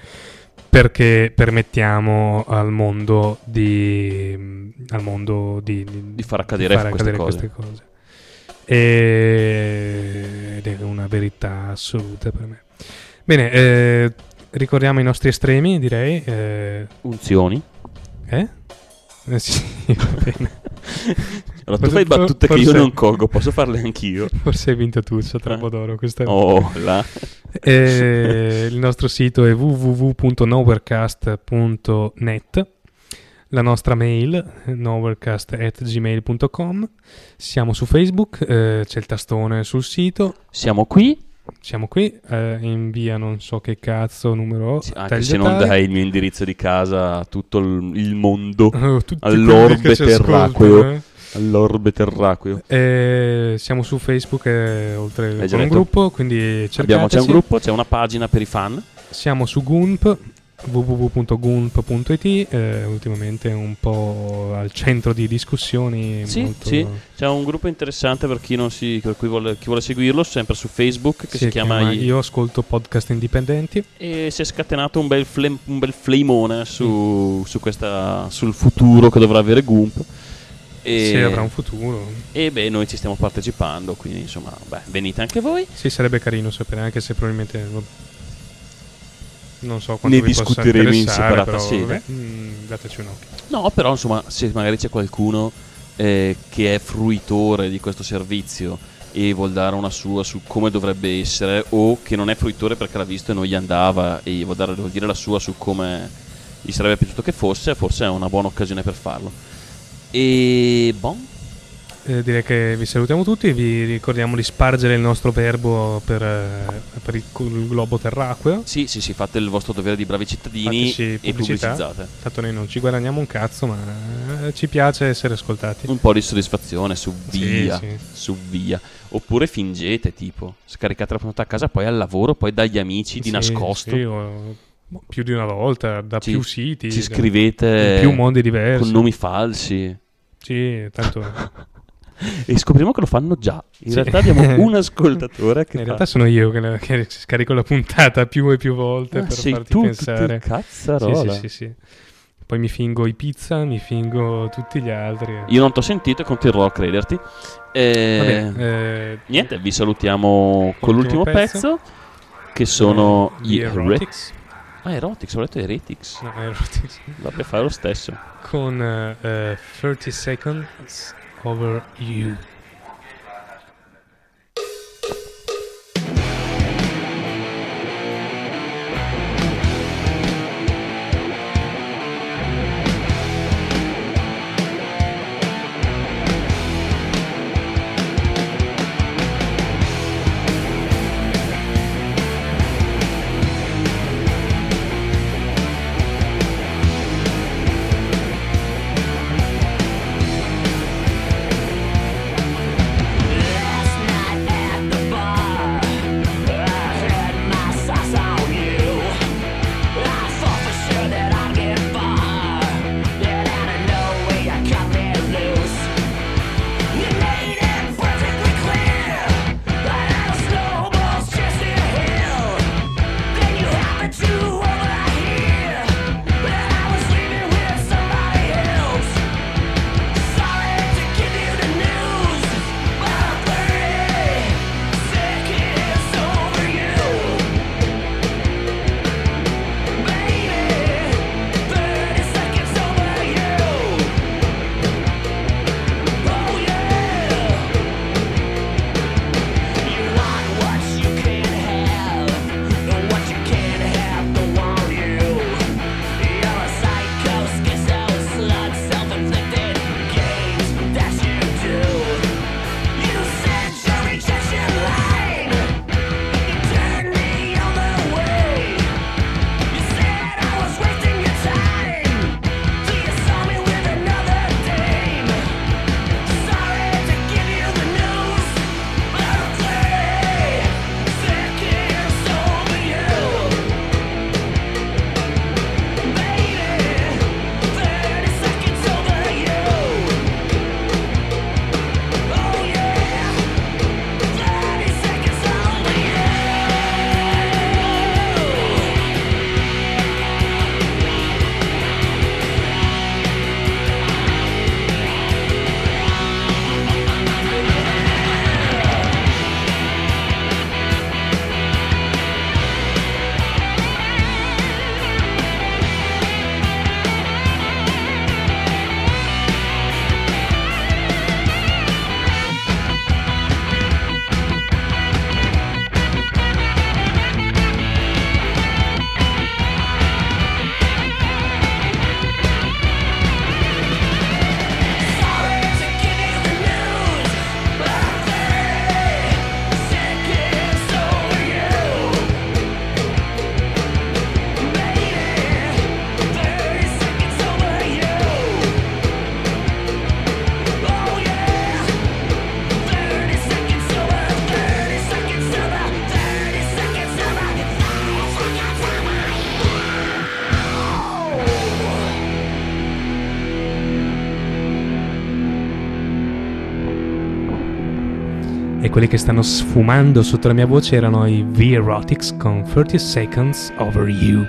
perché permettiamo al mondo di... al mondo di, Di far accadere queste cose. cose. E- Ed è una verità assoluta per me. Bene, eh, ricordiamo i nostri estremi, direi. Eh? Unzioni. eh? Eh, sì, va bene. Allora, tu Forse- fai battute che io forse- non colgo, posso farle anch'io? Forse hai vinto tu, c'è troppo d'oro. Questa Oh, là. Eh, il nostro sito è www.nowherecast.net la nostra mail nowherecast.gmail.com siamo su Facebook eh, c'è il tastone sul sito Siamo qui. siamo qui eh, in via non so che cazzo numero Sì, Anche se non dai il mio indirizzo di casa a tutto il, mondo, all'orbe terracqueo. eh. All'orbe terracqueo. Eh, siamo su Facebook eh, oltre con un gruppo quindi cercateci Abbiamo, c'è un gruppo, c'è una pagina per i fan. Siamo su Goomp www.goomp.it eh, ultimamente un po' al centro di discussioni Sì, molto- sì. C'è un gruppo interessante per chi, non si, per cui vuole, chi vuole seguirlo, sempre su Facebook, che si si, chiama, I- Io ascolto podcast indipendenti E si è scatenato un bel, flem- un bel flamone su, su questa, sul futuro che dovrà avere Goomp. E, se avrà un futuro e beh, noi ci stiamo partecipando, quindi insomma, beh, venite anche voi. sì sarebbe carino sapere anche se probabilmente Non so quanto Ne vi possa discuteremo in separata però, sede. vabbè, mm, dateci un occhio. No, però insomma, se magari c'è qualcuno eh, che è fruitore di questo servizio e vuol dare una sua su come dovrebbe essere, o che non è fruitore perché l'ha visto e non gli andava e vuol, dare, vuol dire la sua su come gli sarebbe piaciuto che fosse, forse è una buona occasione per farlo. E bon, Eh, direi che vi salutiamo tutti, vi ricordiamo di spargere il nostro verbo per, eh, per il, il globo terracqueo. sì, sì, sì, fate il vostro dovere di bravi cittadini e pubblicizzate. Tanto noi non ci guadagniamo un cazzo, ma eh, ci piace essere ascoltati. Un po' di soddisfazione su Sì, via, sì. su via. Oppure fingete, tipo, scaricate la puntata a casa, poi al lavoro, poi dagli amici di Sì, nascosto. sì, o- più di una volta, da Ci- più siti, Ci da- scrivete in più mondi diversi. con nomi falsi. Sì, tanto E scopriamo che lo fanno già. In Sì. realtà abbiamo un ascoltatore che in fa... realtà sono io che, la- che scarico la puntata più e più volte Ah, per sei farti tu, pensare. cazzarola. Sì, sì, sì, sì. Poi mi fingo i pizza, mi fingo tutti gli altri. Io non ti ho sentito e continuerò a crederti. E... Vabbè, eh, Niente, vi salutiamo con l'ultimo Ultimo pezzo, pezzo. che sono eh, gli gli Re- Erotics. Ah, Erotics, ho detto Heretics. No, Erotics. Vabbè, fare lo stesso. Con eh, eh, 30 Seconds Over You. Quelli che stanno sfumando sotto la mia voce erano i V-Erotics con 30 Seconds Over You.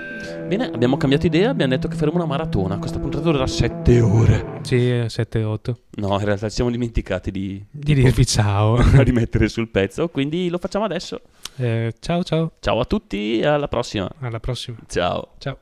Bene, abbiamo cambiato idea, abbiamo detto che faremo una maratona. Questa puntata durerà 7 ore. Sì, 7-8. No, in realtà ci siamo dimenticati di, Di dirvi ciao. rimettere sul pezzo, quindi lo facciamo adesso. Eh, ciao ciao, Ciao a tutti e alla prossima. alla prossima. Ciao. Ciao.